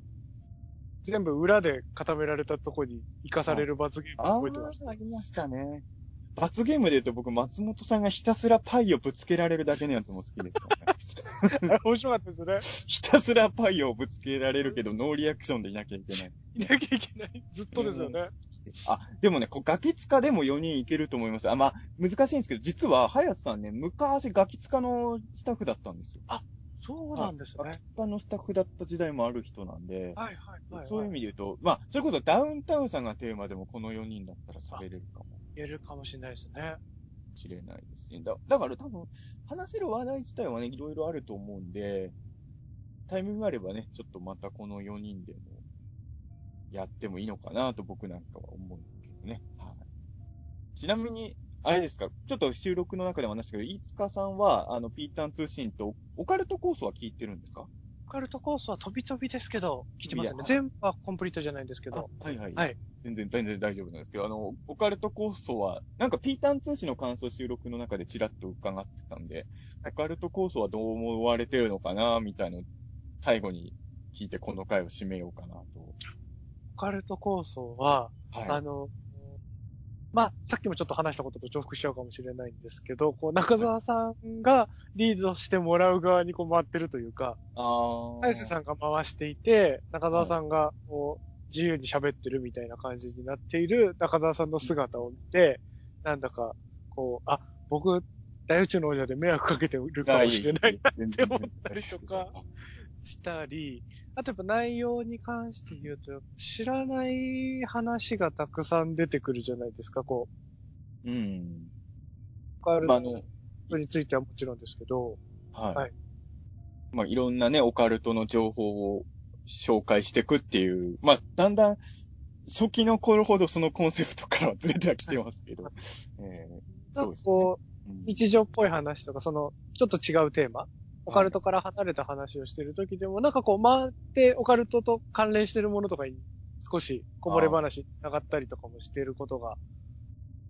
[SPEAKER 2] 全部裏で固められたとこに生かされる罰ゲーム
[SPEAKER 3] あ
[SPEAKER 2] 覚えてまし
[SPEAKER 3] あ、ありましたね。罰ゲームで言うと僕、松本さんがひたすらパイをぶつけられるだけのやつも好きですよね。
[SPEAKER 2] た。あれ面白かったですね。
[SPEAKER 3] ひたすらパイをぶつけられるけど、ノーリアクションでいなきゃいけない。
[SPEAKER 2] いなきゃいけない。ずっとですよね。
[SPEAKER 3] あ、でもね、こうガキツカでも4人いけると思います。あ、まあ、難しいんですけど、実は、ハヤさんね、昔ガキツカのスタッフだったんですよ。
[SPEAKER 2] そうなんですね
[SPEAKER 3] ガキ。ツカのスタッフだった時代もある人なんで、
[SPEAKER 2] はいはいはい。
[SPEAKER 3] そういう意味で言うと、まあ、それこそダウンタウンさんがテーマでもこの4人だったら喋れるかも
[SPEAKER 2] 言えるかもしれないですね。
[SPEAKER 3] しれないですね。だだから多分、話せる話題自体はね、いろいろあると思うんで、タイミングがあればね、ちょっとまたこの4人でも、やってもいいのかなと僕なんかは思うけどね。はい。ちなみに、あれですか、ちょっと収録の中でも話したけど、飯塚さんは、あの、ピータン通信と、オカルトコースは聞いてるんですか？
[SPEAKER 2] オカルトコースは飛び飛びですけど、聞いてますよね。全部はコンプリートじゃないんですけ
[SPEAKER 3] あ
[SPEAKER 2] ど。
[SPEAKER 3] はいはい。
[SPEAKER 2] はい。
[SPEAKER 3] 全然、全然大丈夫なんですけど、あの、オカルトコースは、なんかピータン通信の感想収録の中でチラッと伺ってたんで、
[SPEAKER 2] はい
[SPEAKER 3] オカルトコースはどう思われてるのかな、みたいなの最後に聞いてこの回を締めようかなと。
[SPEAKER 2] オカルト構想は、
[SPEAKER 3] はい。
[SPEAKER 2] あの、まあ、さっきもちょっと話したことと重複しちゃうかもしれないんですけど、こう、中澤さんがリードしてもらう側にこう回ってるというか、
[SPEAKER 3] あー。
[SPEAKER 2] 大勢さんが回していて、中澤さんがこう、自由に喋ってるみたいな感じになっている中澤さんの姿を見て、なんだか、こう、あ、僕、大宇宙の王者で迷惑かけてるかもしれないな
[SPEAKER 3] 全
[SPEAKER 2] って思ったりとかしたり、あとやっぱ内容に関して言うと、知らない話がたくさん出てくるじゃないですか、こう、
[SPEAKER 3] うん。
[SPEAKER 2] オカルトについてはもちろんですけど、
[SPEAKER 3] はい。
[SPEAKER 2] はい
[SPEAKER 3] まあ、いろんなね、オカルトの情報を紹介していくっていう、まあ、だんだん、初期の頃ほどそのコンセプトからはずれてはきてますけど、えー、
[SPEAKER 2] な
[SPEAKER 3] そうんですね。
[SPEAKER 2] 日常っぽい話とか、その、ちょっと違うテーマ、オカルトから離れた話をしてる時でも、なんかこう、回ってオカルトと関連してるものとかに少しこぼれ話に繋がったりとかもしてることが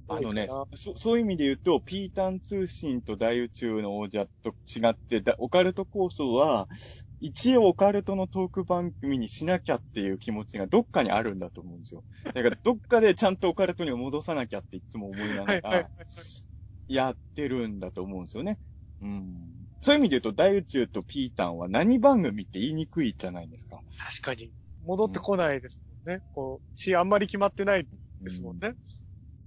[SPEAKER 3] あのねそ、そういう意味で言うと、ピータン通信と大宇宙の王者と違って、だオカルト構想は、一応オカルトのトーク番組にしなきゃっていう気持ちがどっかにあるんだと思うんですよ。だからどっかでちゃんとオカルトに戻さなきゃっていつも思いながら、やってるんだと思うんですよね。うん。そういう意味で言うと、大宇宙とピータンは何番組って言いにくいじゃないですか。
[SPEAKER 2] 確かに。戻ってこないですもんね。こう、し、あんまり決まってないですもんね。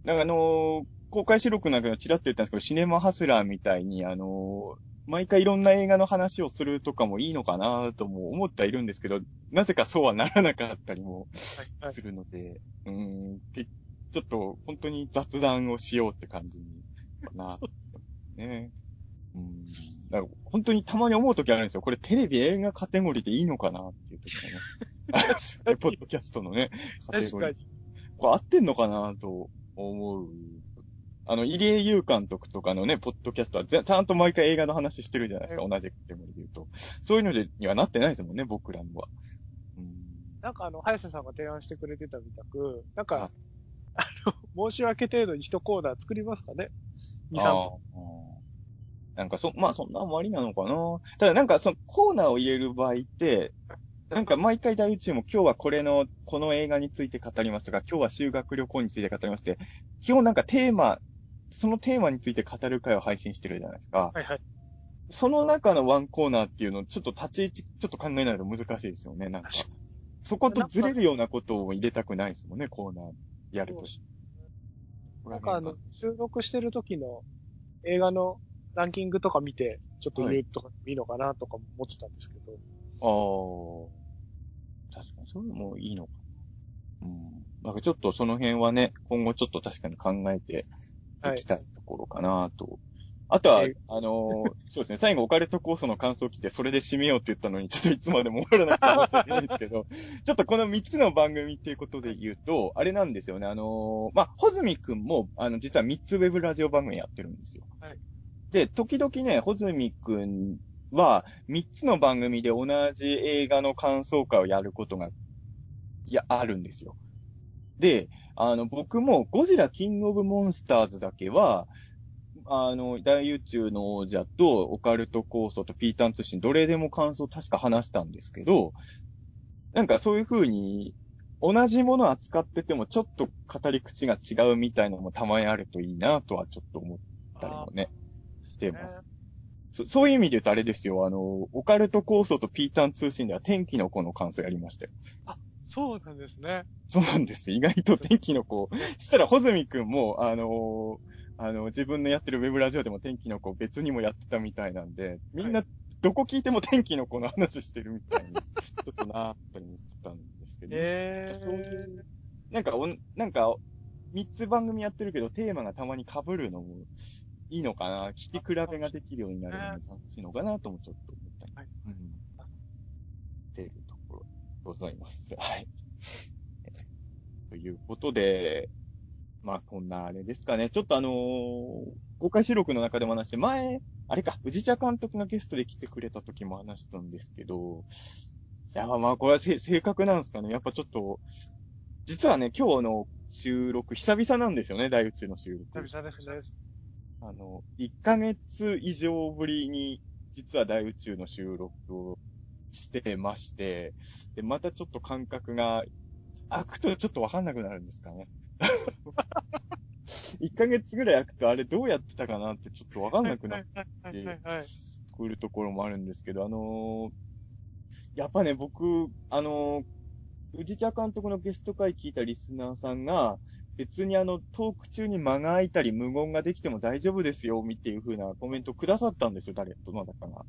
[SPEAKER 3] だからあのー公開収録なんかちらっと言ったんですけど、シネマハスラーみたいに、あのー毎回いろんな映画の話をするとかもいいのかなとも思ってはいるんですけど、なぜかそうはならなかったりも
[SPEAKER 2] はい、はい
[SPEAKER 3] す。るので、うーん、けちょっと本当に雑談をしようって感じになね。うん。だから本当にたまに思うときあるんですよ。これテレビ映画カテゴリーでいいのかなっていうときがね。ポッドキャストのね、カテゴリー。これ合ってんのかなと思う。あの、入江優監督とかのね、ポッドキャストはぜちゃんと毎回映画の話してるじゃないですか、同じカテゴリーで言うと。そういうのでにはなってないですもんね、僕らのは。うん
[SPEAKER 2] なんかあの、早瀬さんが提案してくれてたみたく、なんか、
[SPEAKER 3] あ
[SPEAKER 2] あの、申し訳程度に一コーナー作りますかね ?2、3
[SPEAKER 3] あ
[SPEAKER 2] 分。
[SPEAKER 3] ーなんかそ、まあそんなもありなのかな。ただなんかそのコーナーを入れる場合って、なんか毎回大宇宙も今日はこれの、この映画について語りますとか、今日は修学旅行について語りますって、基本なんかテーマ、そのテーマについて語る回を配信してるじゃないですか。
[SPEAKER 2] はいはい。
[SPEAKER 3] その中のワンコーナーっていうの、ちょっと立ち位置、ちょっと考えないと難しいですよね、なんか。そことずれるようなことを入れたくないですもんね、コーナーやるとし。
[SPEAKER 2] なんかあの、収録してる時の映画のランキングとか見て、ちょっと言うとかいいのかなとかも思ってたんですけど。
[SPEAKER 3] ああ。確かに、そういうのもいいのかな。うん。なんかちょっとその辺はね、今後ちょっと確かに考えていきたいところかなと。あとは
[SPEAKER 2] え、
[SPEAKER 3] あのー そうですね、最後オカルトコースの感想を聞いて、それで締めようって言ったのに、ちょっといつまでも終わらなくて申し訳ないんですけど、ちょっとこの3つの番組っていうことで言うと、あれなんですよね、あのーまあ、ホズミくんも、あの、実は3つウェブラジオ番組やってるんですよ。
[SPEAKER 2] はい
[SPEAKER 3] で、時々ね、ホズミくんは、3つの番組で同じ映画の感想会をやることが、いや、あるんですよ。で、あの、僕もゴジラキングオブモンスターズだけは、あの、大宇宙の王者とオカルト構想とピータン通信、どれでも感想確か話したんですけど、なんかそういう風に、同じもの扱っててもちょっと語り口が違うみたいなのもたまにあるといいなとはちょっと思ったりもね、てます。そそういう意味で言うとあれですよ、あの、オカルト構想とピーターン通信では天気の子の感想やりましたよ。
[SPEAKER 2] そうなんですね。
[SPEAKER 3] そうなんです。意外と天気の子。したら、ホズミくんも、あのーあの、自分のやってるウェブラジオでも天気の子別にもやってたみたいなんで、みんな、どこ聞いても天気の子の話してるみたいに、ちょっとなーって思ってたんですけど、
[SPEAKER 2] え
[SPEAKER 3] そういう、なんかおん、なんか、三つ番組やってるけど、テーマがたまに被るのもいいのかな、聞き比べができるようになるのも楽しいのかなともちょっと思ったり、
[SPEAKER 2] はい
[SPEAKER 3] うん。っていうところございます。はい。ということで、まあ、こんなあれですかね。ちょっとあのー公開収録の中でも話して、前、あれか、宇治茶監督がゲストで来てくれた時も話したんですけど、いや、まあ、これはせ正確なんですかね。やっぱちょっと、実はね、今日の収録、久々なんですよね、大宇宙の収録。
[SPEAKER 2] 久々ですね。
[SPEAKER 3] あの、1ヶ月以上ぶりに、実は大宇宙の収録をしてまして、で、またちょっと感覚が、開くとちょっとわかんなくなるんですかね。1ヶ月ぐらい開くとあれどうやってたかなってちょっとわかんなくなって。くるところもあるんですけど、あのーやっぱね、僕、あのー宇治茶監督のゲスト会聞いたリスナーさんが、別にあの、トーク中に間が空いたり無言ができても大丈夫ですよ、みっていう風なコメントくださったんですよ、誰、どなたかが。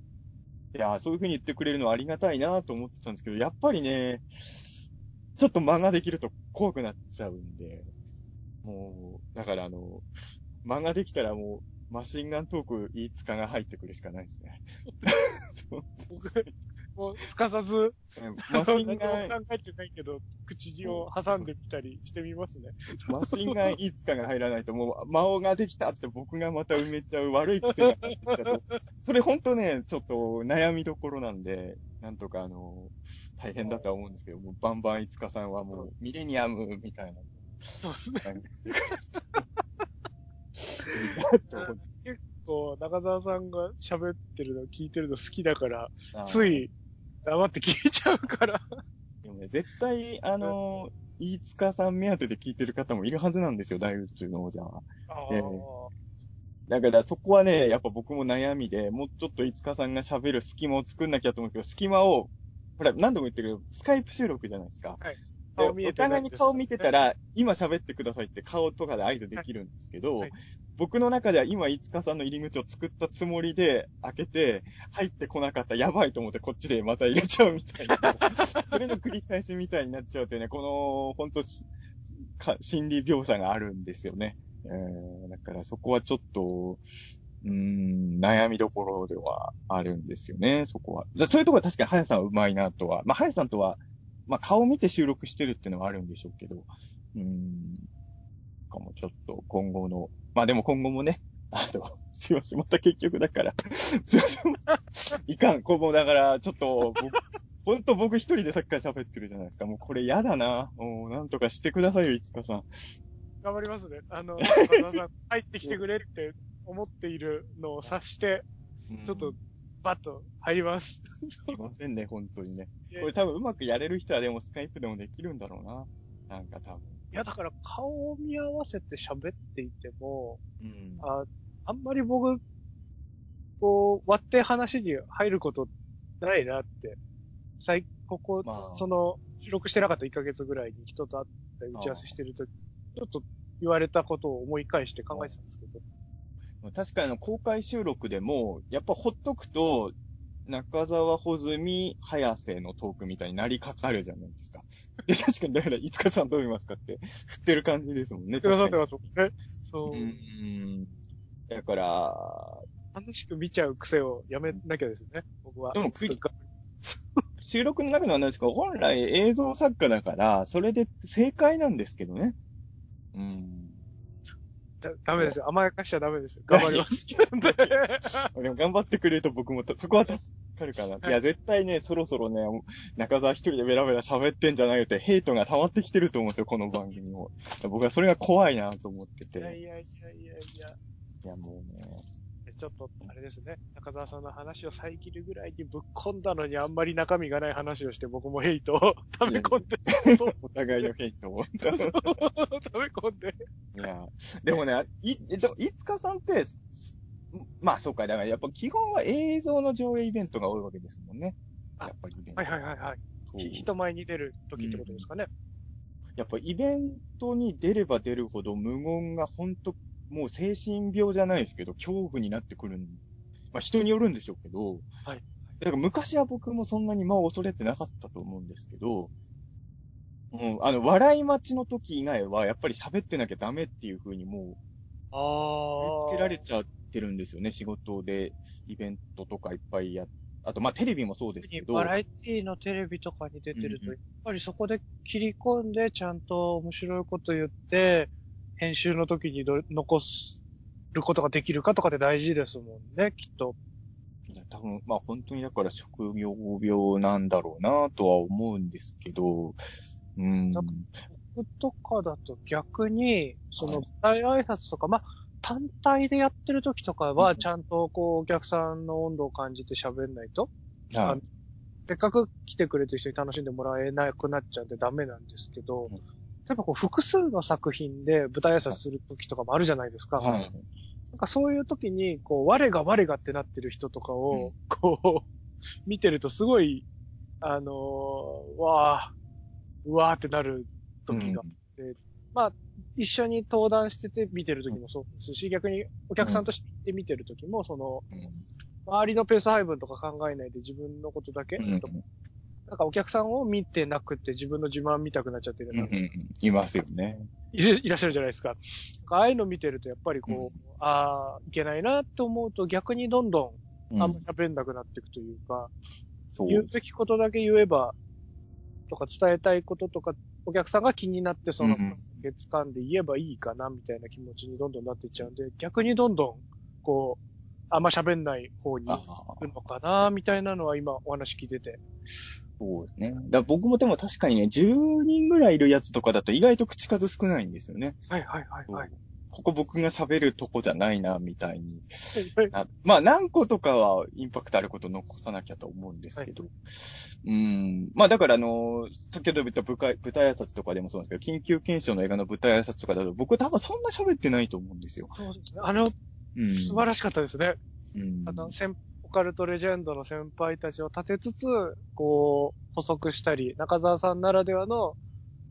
[SPEAKER 3] いや、そういう風に言ってくれるのはありがたいなと思ってたんですけど、やっぱりね、ちょっと間ができると怖くなっちゃうんで、もう、だからあの、間ができたらもう、マシンガントーク、いつかが入ってくるしかないですね。そう、
[SPEAKER 2] もう、すかさず、
[SPEAKER 3] マシン
[SPEAKER 2] 何も
[SPEAKER 3] ガン、
[SPEAKER 2] 考えてないけど、口を挟んでみたりしてみますね。
[SPEAKER 3] マシンガンいつかが入らないと、もう、魔王ができたって僕がまた埋めちゃう悪い癖が入っ。それほんとね、ちょっと悩みどころなんで、なんとかあの、大変だとは思うんですけど、もうバンバンいつかさんはもう、ミレニアムみたいな。
[SPEAKER 2] そうですね。結構、中澤さんが喋ってるの聞いてるの好きだから、つい、黙って聞いちゃうから。
[SPEAKER 3] でもね、絶対、あの、飯塚さん目当てで聞いてる方もいるはずなんですよ、大宇宙の王者は。ええだからそこはね、やっぱ僕も悩みで、もうちょっと飯塚さんが喋る隙間を作んなきゃと思うけど、隙間を、ほら、何度も言ってるけど、スカイプ収録じゃないですか。で
[SPEAKER 2] 顔見え
[SPEAKER 3] お
[SPEAKER 2] てないんです
[SPEAKER 3] 互いに顔見てたら、今喋ってくださいって顔とかで合図できるんですけど、
[SPEAKER 2] はい
[SPEAKER 3] 僕の中では今、飯塚さんの入り口を作ったつもりで開けて、入ってこなかった、やばいと思ってこっちでまた入れちゃうみたいな、それの繰り返しみたいになっちゃうというね、この、本当しか心理描写があるんですよね。えー、だからそこはちょっと、うーん、悩みどころではあるんですよね、そこは。だそういうところは確かにハヤさんは上手いなとは。まあ、ハヤさんとは、まあ、顔見て収録してるっていうのはあるんでしょうけど、うーん、かもちょっと今後の、まあでも今後もね、あの、すいません、また結局だから、すいません、いかん、こうもうだから、ちょっと、僕ほんと僕一人でさっきから喋ってるじゃないですか。もうこれ嫌だな。もうなんとかしてくださいよ、いつかさん。
[SPEAKER 2] 頑張りますね。あの、さん、入ってきてくれって思っているのを察して、ちょっと、バッと入ります。
[SPEAKER 3] すいませんね、本当にね。これ多分うまくやれる人はでもスカイプでもできるんだろうな。なんか多分。
[SPEAKER 2] いや、だから顔を見合わせて喋っていても、
[SPEAKER 3] うん。
[SPEAKER 2] ああんまり僕、こう、割って話に入ることないなって、最、ここ、
[SPEAKER 3] まあ。
[SPEAKER 2] その、収録してなかった1ヶ月ぐらいに人と会って打ち合わせしてるとき、ちょっと言われたことを思い返して考えてたんですけど、
[SPEAKER 3] 確かにあの公開収録でも、やっぱほっとくと、中澤穂積、早瀬のトークみたいになりかかるじゃないですか。で、確かに、だから、いつかさんどう見ますかって、振ってる感じですもんね。
[SPEAKER 2] くださって
[SPEAKER 3] 確
[SPEAKER 2] ますもんね。そう
[SPEAKER 3] うん。だから、
[SPEAKER 2] 楽しく見ちゃう癖をやめなきゃですよね、僕は。
[SPEAKER 3] でも 収録の中の話ですか本来映像作家だから、それで正解なんですけどね。うん。
[SPEAKER 2] だダメですよ。甘やかしちゃダメですよ。頑張ります。
[SPEAKER 3] でも頑張ってくれると僕もと、そこは助かるかな。いや、絶対ね、そろそろね、中澤一人でベラベラ喋ってんじゃないよって、ヘイトが溜まってきてると思うんですよ、この番組も。僕はそれが怖いなと思ってて。
[SPEAKER 2] いやいやいやいやいや。
[SPEAKER 3] いや、もうね。
[SPEAKER 2] ちょっと、あれですね。中澤さんの話を遮るぐらいにぶっ込んだのにあんまり中身がない話をして僕もヘイトを 溜め込んで、
[SPEAKER 3] お互いのヘイトを。
[SPEAKER 2] 溜め込んで。
[SPEAKER 3] いや、でもね、い、えでも、いつかさんって、すまあそうか、だからやっぱ基本は映像の上映イベントが多いわけですもんね。
[SPEAKER 2] あ
[SPEAKER 3] やっぱりイベント。
[SPEAKER 2] はいはいはいはい。人前に出る時ってことですかね。
[SPEAKER 3] やっぱイベントに出れば出るほど無言が本当もう精神病じゃないですけど、恐怖になってくるん。まあ人によるんでしょうけど、
[SPEAKER 2] はい。
[SPEAKER 3] だから昔は僕もそんなに間を恐れてなかったと思うんですけど、うん、あの、笑い待ちの時以外はやっぱり喋ってなきゃダメっていう風にもう、
[SPEAKER 2] あ
[SPEAKER 3] つけられちゃってるんですよね、仕事で、イベントとかいっぱいやっあと、まあ、テレビもそうですけど、
[SPEAKER 2] バラエティのテレビとかに出てると、やっぱりそこで切り込んで、ちゃんと面白いこと言って、編集の時にど残することができるかとかって大事ですもんね、きっと。
[SPEAKER 3] いや多分、まあ本当にだから職業病なんだろうなとは思うんですけど、うん。
[SPEAKER 2] なんか僕とかだと逆に、その
[SPEAKER 3] はい。
[SPEAKER 2] 舞台挨拶とか、まあ、単体でやってる時とか
[SPEAKER 3] うん。
[SPEAKER 2] は、ちゃんとこう、お客さんの温度を感じて喋んないと、
[SPEAKER 3] はい。
[SPEAKER 2] せっかく来てくれてる人に楽しんでもらえなくなっちゃうんでダメなんですけど、
[SPEAKER 3] うん
[SPEAKER 2] 例えばこう複数の作品で舞台挨拶する時とかもあるじゃないですか。
[SPEAKER 3] はい。
[SPEAKER 2] なんかそういう時に、こう、我が我がってなってる人とか
[SPEAKER 3] う
[SPEAKER 2] を
[SPEAKER 3] ん、
[SPEAKER 2] こう、見てるとすごい、あのーわー、うわーってなる時が、まあ、一緒に登壇してて見てる時もそうですし、逆にお客さんとして行って見てる時も、その、
[SPEAKER 3] うん
[SPEAKER 2] 周りのペース配分とか考えないで自分のことだけ、
[SPEAKER 3] うん。
[SPEAKER 2] なんかお客さんを見てなくて自分の自慢見たくなっちゃってる
[SPEAKER 3] うん。いますよね。
[SPEAKER 2] いらっしゃるじゃないですか。ああいうの見てるとやっぱりこう、ああ、いけないなって思うと逆にどんど
[SPEAKER 3] うん
[SPEAKER 2] んあんま喋んなくなっていくというか、
[SPEAKER 3] そう
[SPEAKER 2] 言うべきことだけ言えば、とか伝えたいこととか、お客さんが気になってその
[SPEAKER 3] うん
[SPEAKER 2] 月間で言えばいいかなみたいな気持ちにどんどんなっていっちゃうんで、逆にどんどん、こう、あんま喋んない方に
[SPEAKER 3] あ
[SPEAKER 2] 行くのかなみたいなのは今お話聞いてて。
[SPEAKER 3] そうですね。だ僕もでも確かにね、10人ぐらいいるやつとかだと意外と口数少ないんですよね。
[SPEAKER 2] はいはいはいはい。
[SPEAKER 3] ここ僕が喋るとこじゃないな、みたいにな。まあ何個とかはインパクトあること残さなきゃと思うんですけど。うん。まあだからあの、先ほど言った舞台舞台挨拶とかでもそうなんですけど、緊急検証の映画の舞台挨拶とかだと僕多分そんな喋ってないと思うんですよ。
[SPEAKER 2] そうですね。あの、
[SPEAKER 3] うん。
[SPEAKER 2] 素晴らしかったですね。
[SPEAKER 3] うん。
[SPEAKER 2] あの、先オカルトレジェンドの先輩たちを立てつつ、こう、補足したり、中澤さんならではの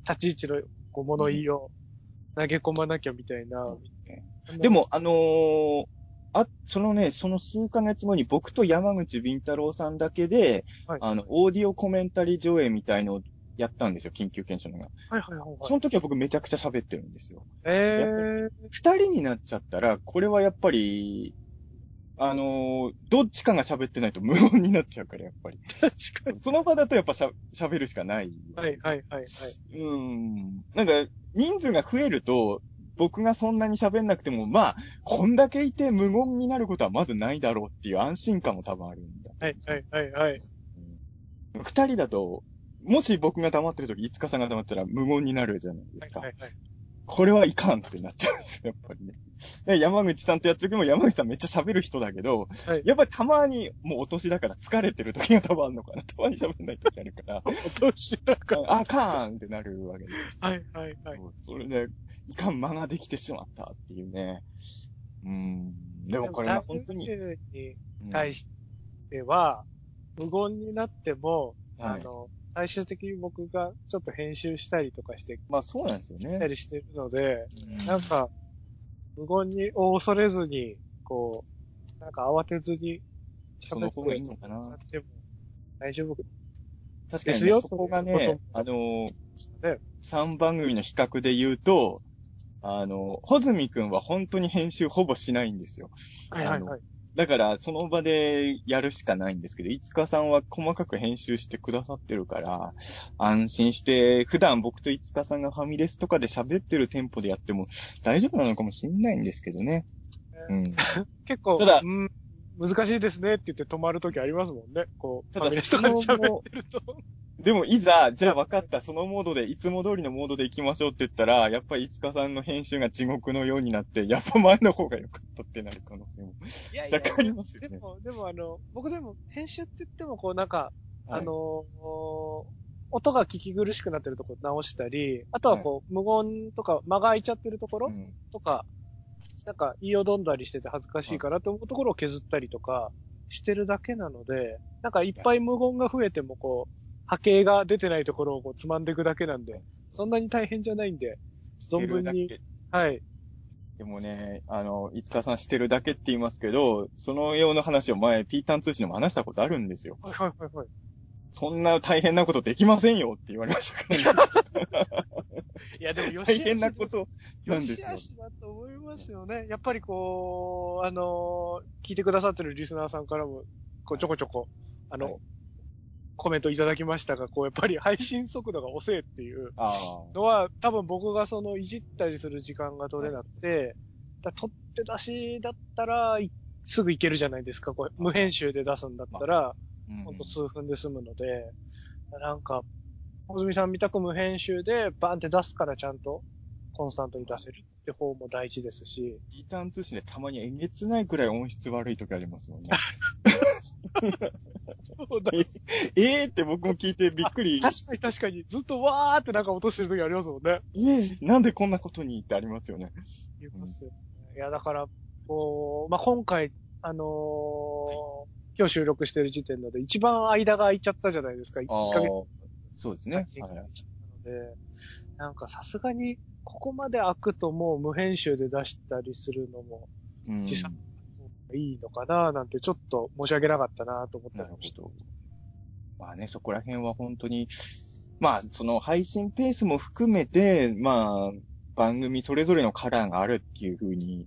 [SPEAKER 2] 立ち位置のこう物言いを投げ込まなきゃみたいな。
[SPEAKER 3] で、も、あのーあ、そのね、その数ヶ月後に僕と山口敏太郎さんだけで、
[SPEAKER 2] はい
[SPEAKER 3] あの、オーディオコメンタリー上映みたいのをやったんですよ、緊急検証のが。
[SPEAKER 2] はいはいはい、はい。
[SPEAKER 3] その時は僕めちゃくちゃ喋ってるんですよ。
[SPEAKER 2] えー、
[SPEAKER 3] 二人になっちゃったら、これはやっぱり、あのーどっちかが喋ってないと無音になっちゃうから、やっぱり。
[SPEAKER 2] 確かに。
[SPEAKER 3] その場だとやっぱしゃ喋るしかない。
[SPEAKER 2] はいはいはいはい。
[SPEAKER 3] うん。なんか、人数が増えると、僕がそんなに喋んなくても、まあ、こんだけいて無言になることはまずないだろうっていう安心感も多分あるんだ。
[SPEAKER 2] はいはいはいはい。
[SPEAKER 3] 二人だと、もし僕が黙ってる時、いつかさんが黙ったら無言になるじゃないですか。
[SPEAKER 2] はいはい。
[SPEAKER 3] これはいかんってなっちゃうんですよ、やっぱりね。で山口さんとやってる時も山口さんめっちゃ喋る人だけど、
[SPEAKER 2] はい
[SPEAKER 3] やっぱりたまにもうお年だから疲れてる時が多分あるのかな。たまに喋んない時あるから、
[SPEAKER 2] お年だか
[SPEAKER 3] あ、あかんってなるわけです。
[SPEAKER 2] はいはいはい。
[SPEAKER 3] それで、いかん間ができてしまったっていうね。うん。でもこれは本当に。
[SPEAKER 2] に
[SPEAKER 3] うん
[SPEAKER 2] 対しては、無言になっても、
[SPEAKER 3] はい
[SPEAKER 2] あの、最終的に僕がちょっと編集したりとかして
[SPEAKER 3] まあそうなんですよ
[SPEAKER 2] た
[SPEAKER 3] ね。
[SPEAKER 2] りしてるので、
[SPEAKER 3] うん
[SPEAKER 2] なんか、無言にを恐れずに、こう、なんか慌てずに
[SPEAKER 3] その方がいい
[SPEAKER 2] 喋って
[SPEAKER 3] のかな。
[SPEAKER 2] 大丈夫
[SPEAKER 3] 確かにね、そこがねあのー、
[SPEAKER 2] ね。
[SPEAKER 3] 3番組の比較で言うと、あの、ホズミくんは本当に編集ほぼしないんですよ。
[SPEAKER 2] はいはいはい。
[SPEAKER 3] だから、その場でやるしかないんですけど、いつかさんは細かく編集してくださってるから、安心して、普段僕といつかさんがファミレスとかで喋ってるテンポでやっても大丈夫なのかもしれないんですけどね。うん。
[SPEAKER 2] 結構、
[SPEAKER 3] ただ
[SPEAKER 2] うん、難しいですねって言って止まるときありますもんね。こう、
[SPEAKER 3] ただ
[SPEAKER 2] ファミレスとかで喋ってると。
[SPEAKER 3] でも、いざ、じゃあ分かった、そのモードで、いつも通りのモードで行きましょうって言ったら、やっぱりいつかさんの編集が地獄のようになって、やっぱ前の方が良かったってなる可能性も
[SPEAKER 2] いやい
[SPEAKER 3] 若干ありますよね。
[SPEAKER 2] でも、でもあの、僕でも、編集って言っても、こうなんか、
[SPEAKER 3] はい
[SPEAKER 2] あのー音が聞き苦しくなってるところ直したり、あとはこう、無言とか間が空いちゃってるところ
[SPEAKER 3] うん
[SPEAKER 2] とか、なんか言いよどんだりしてて恥ずかしいからと思うところを削ったりとかしてるだけなので、なんかいっぱい無言が増えてもこう、波形が出てないところをこうつまんでいくだけなんで、そんなに大変じゃないんで、存分に、はい。
[SPEAKER 3] でもね、あの、いつかさんしてるだけって言いますけど、そのような話を前、ピータン通信でも話したことあるんですよ。
[SPEAKER 2] はいはいはいはい。
[SPEAKER 3] そんな大変なことできませんよって言われましたからね。
[SPEAKER 2] いやでも
[SPEAKER 3] 大変なことな
[SPEAKER 2] よ
[SPEAKER 3] んですよ
[SPEAKER 2] しあ。しだと思いますよね。やっぱりこう、あのー聞いてくださってるリスナーさんからも、こうちょこちょこ、あの、
[SPEAKER 3] はい
[SPEAKER 2] コメントいただきましたが、こうやっぱり配信速度が遅いっていう
[SPEAKER 3] あ
[SPEAKER 2] のは、多分僕がそのいじったりする時間が取れなくて、だ取って出しだったら、いすぐいけるじゃないですか。こう無編集で出すんだったら、
[SPEAKER 3] あ。うん
[SPEAKER 2] ほんと数分で済むので、なんか、小泉さんみたく無編集でバンって出すからちゃんとコンスタントに出せるって方も大事ですし、
[SPEAKER 3] ピータン通信でたまにえげつないくらい音質悪い時ありますもんね。
[SPEAKER 2] そうだ
[SPEAKER 3] えーって僕も聞いてびっくり。
[SPEAKER 2] 確かに確かに、ずっとわーってなんか落としてる時ありますもんね。
[SPEAKER 3] えーなんでこんなことにってありますよね。
[SPEAKER 2] 言いますよね。いや、だから、こう、まあ、今回、あのー今日収録してる時点ので、一番間が空いちゃったじゃないですか。1ヶ月
[SPEAKER 3] そうですね。はい
[SPEAKER 2] 空いちゃったので、なんかさすがに、ここまで開くともう無編集で出したりするのも
[SPEAKER 3] うん
[SPEAKER 2] 自作いいのかななんてちょっと申し訳なかったなと思って
[SPEAKER 3] なるほ
[SPEAKER 2] まし。
[SPEAKER 3] まあね、そこら辺は本当に、まあ、その配信ペースも含めて、まあ、番組それぞれのカラーがあるっていうふうに、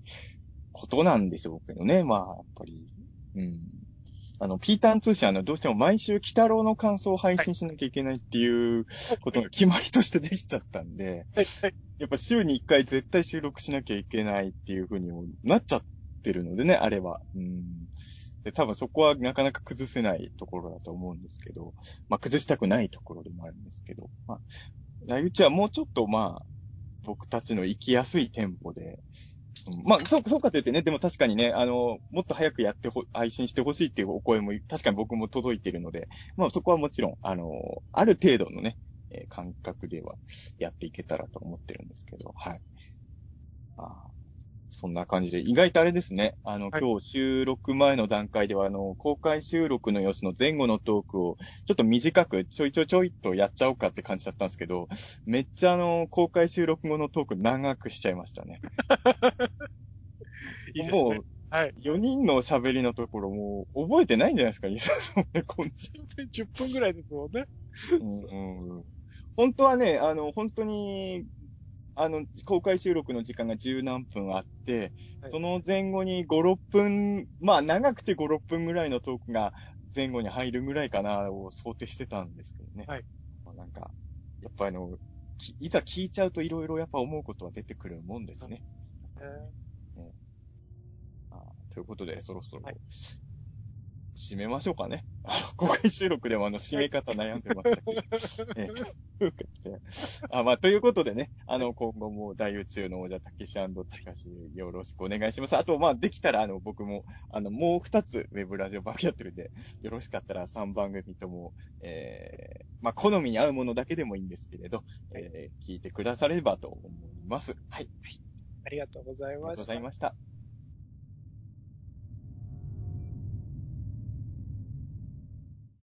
[SPEAKER 3] ことなんでしょうけどね。まあ、やっぱり。うん。あの、ピーターン通信、あの、どうしても毎週、鬼太郎の感想を配信しなきゃいけないっていうことが決まりとしてできちゃったんで。やっぱ週に1回絶対収録しなきゃいけないっていうふうにもなっちゃってるのでね、あれは。うん。で、多分そこはなかなか崩せないところだと思うんですけど、まあ崩したくないところでもあるんですけど、まあ、ライブチはもうちょっとまあ、僕たちの行きやすいテンポで、うんまあ、そう、そうかと言ってね、でも確かにね、あの、もっと早くやってほ、配信してほしいっていうお声も、確かに僕も届いてるので、まあそこはもちろん、あの、ある程度のね、えー感覚ではやっていけたらと思ってるんですけど、はい。あそんな感じで、意外とあれですね、あの、
[SPEAKER 2] はい
[SPEAKER 3] 今日収録前の段階では、あの、公開収録の様子の前後のトークを、ちょっと短く、ちょいちょいちょいっとやっちゃおうかって感じだったんですけど、めっちゃあの、公開収録後のトーク長くしちゃいましたね。
[SPEAKER 2] いいです
[SPEAKER 3] も
[SPEAKER 2] ね。はい。
[SPEAKER 3] う、4人の喋りのところもう、覚えてないんじゃないですか、リサさんね、こん
[SPEAKER 2] 10分ぐらいですもんね。
[SPEAKER 3] うんうん本当はね、あの、本当に、あの、公開収録の時間が十何分あって、
[SPEAKER 2] はい
[SPEAKER 3] その前後に5、6分、まあ長くて5、6分ぐらいのトークが前後に入るぐらいかなを想定してたんですけどね。
[SPEAKER 2] はい。
[SPEAKER 3] まあなんか、やっぱあの、きいざ聞いちゃうといろいろやっぱ思うことは出てくるもんですね。
[SPEAKER 2] え
[SPEAKER 3] あーということで、そろそろ、
[SPEAKER 2] はい
[SPEAKER 3] 締めましょうかね。公開収録でもあの、締め方悩んでましたけど。ええあまあ、ということでね、あの、今後も大宇宙の王者、たけしたかし、よろしくお願いします。あと、まあ、できたら、あの、僕も、あの、もう二つ、ウェブラジオ番組やってるんで、よろしかったら3番組とも、えー、まあ、好みに合うものだけでもいいんですけれど、えー、聞いてくださればと思います。はい。
[SPEAKER 2] ありがとうござい
[SPEAKER 3] ありがとうご
[SPEAKER 2] ました。
[SPEAKER 3] ざいました。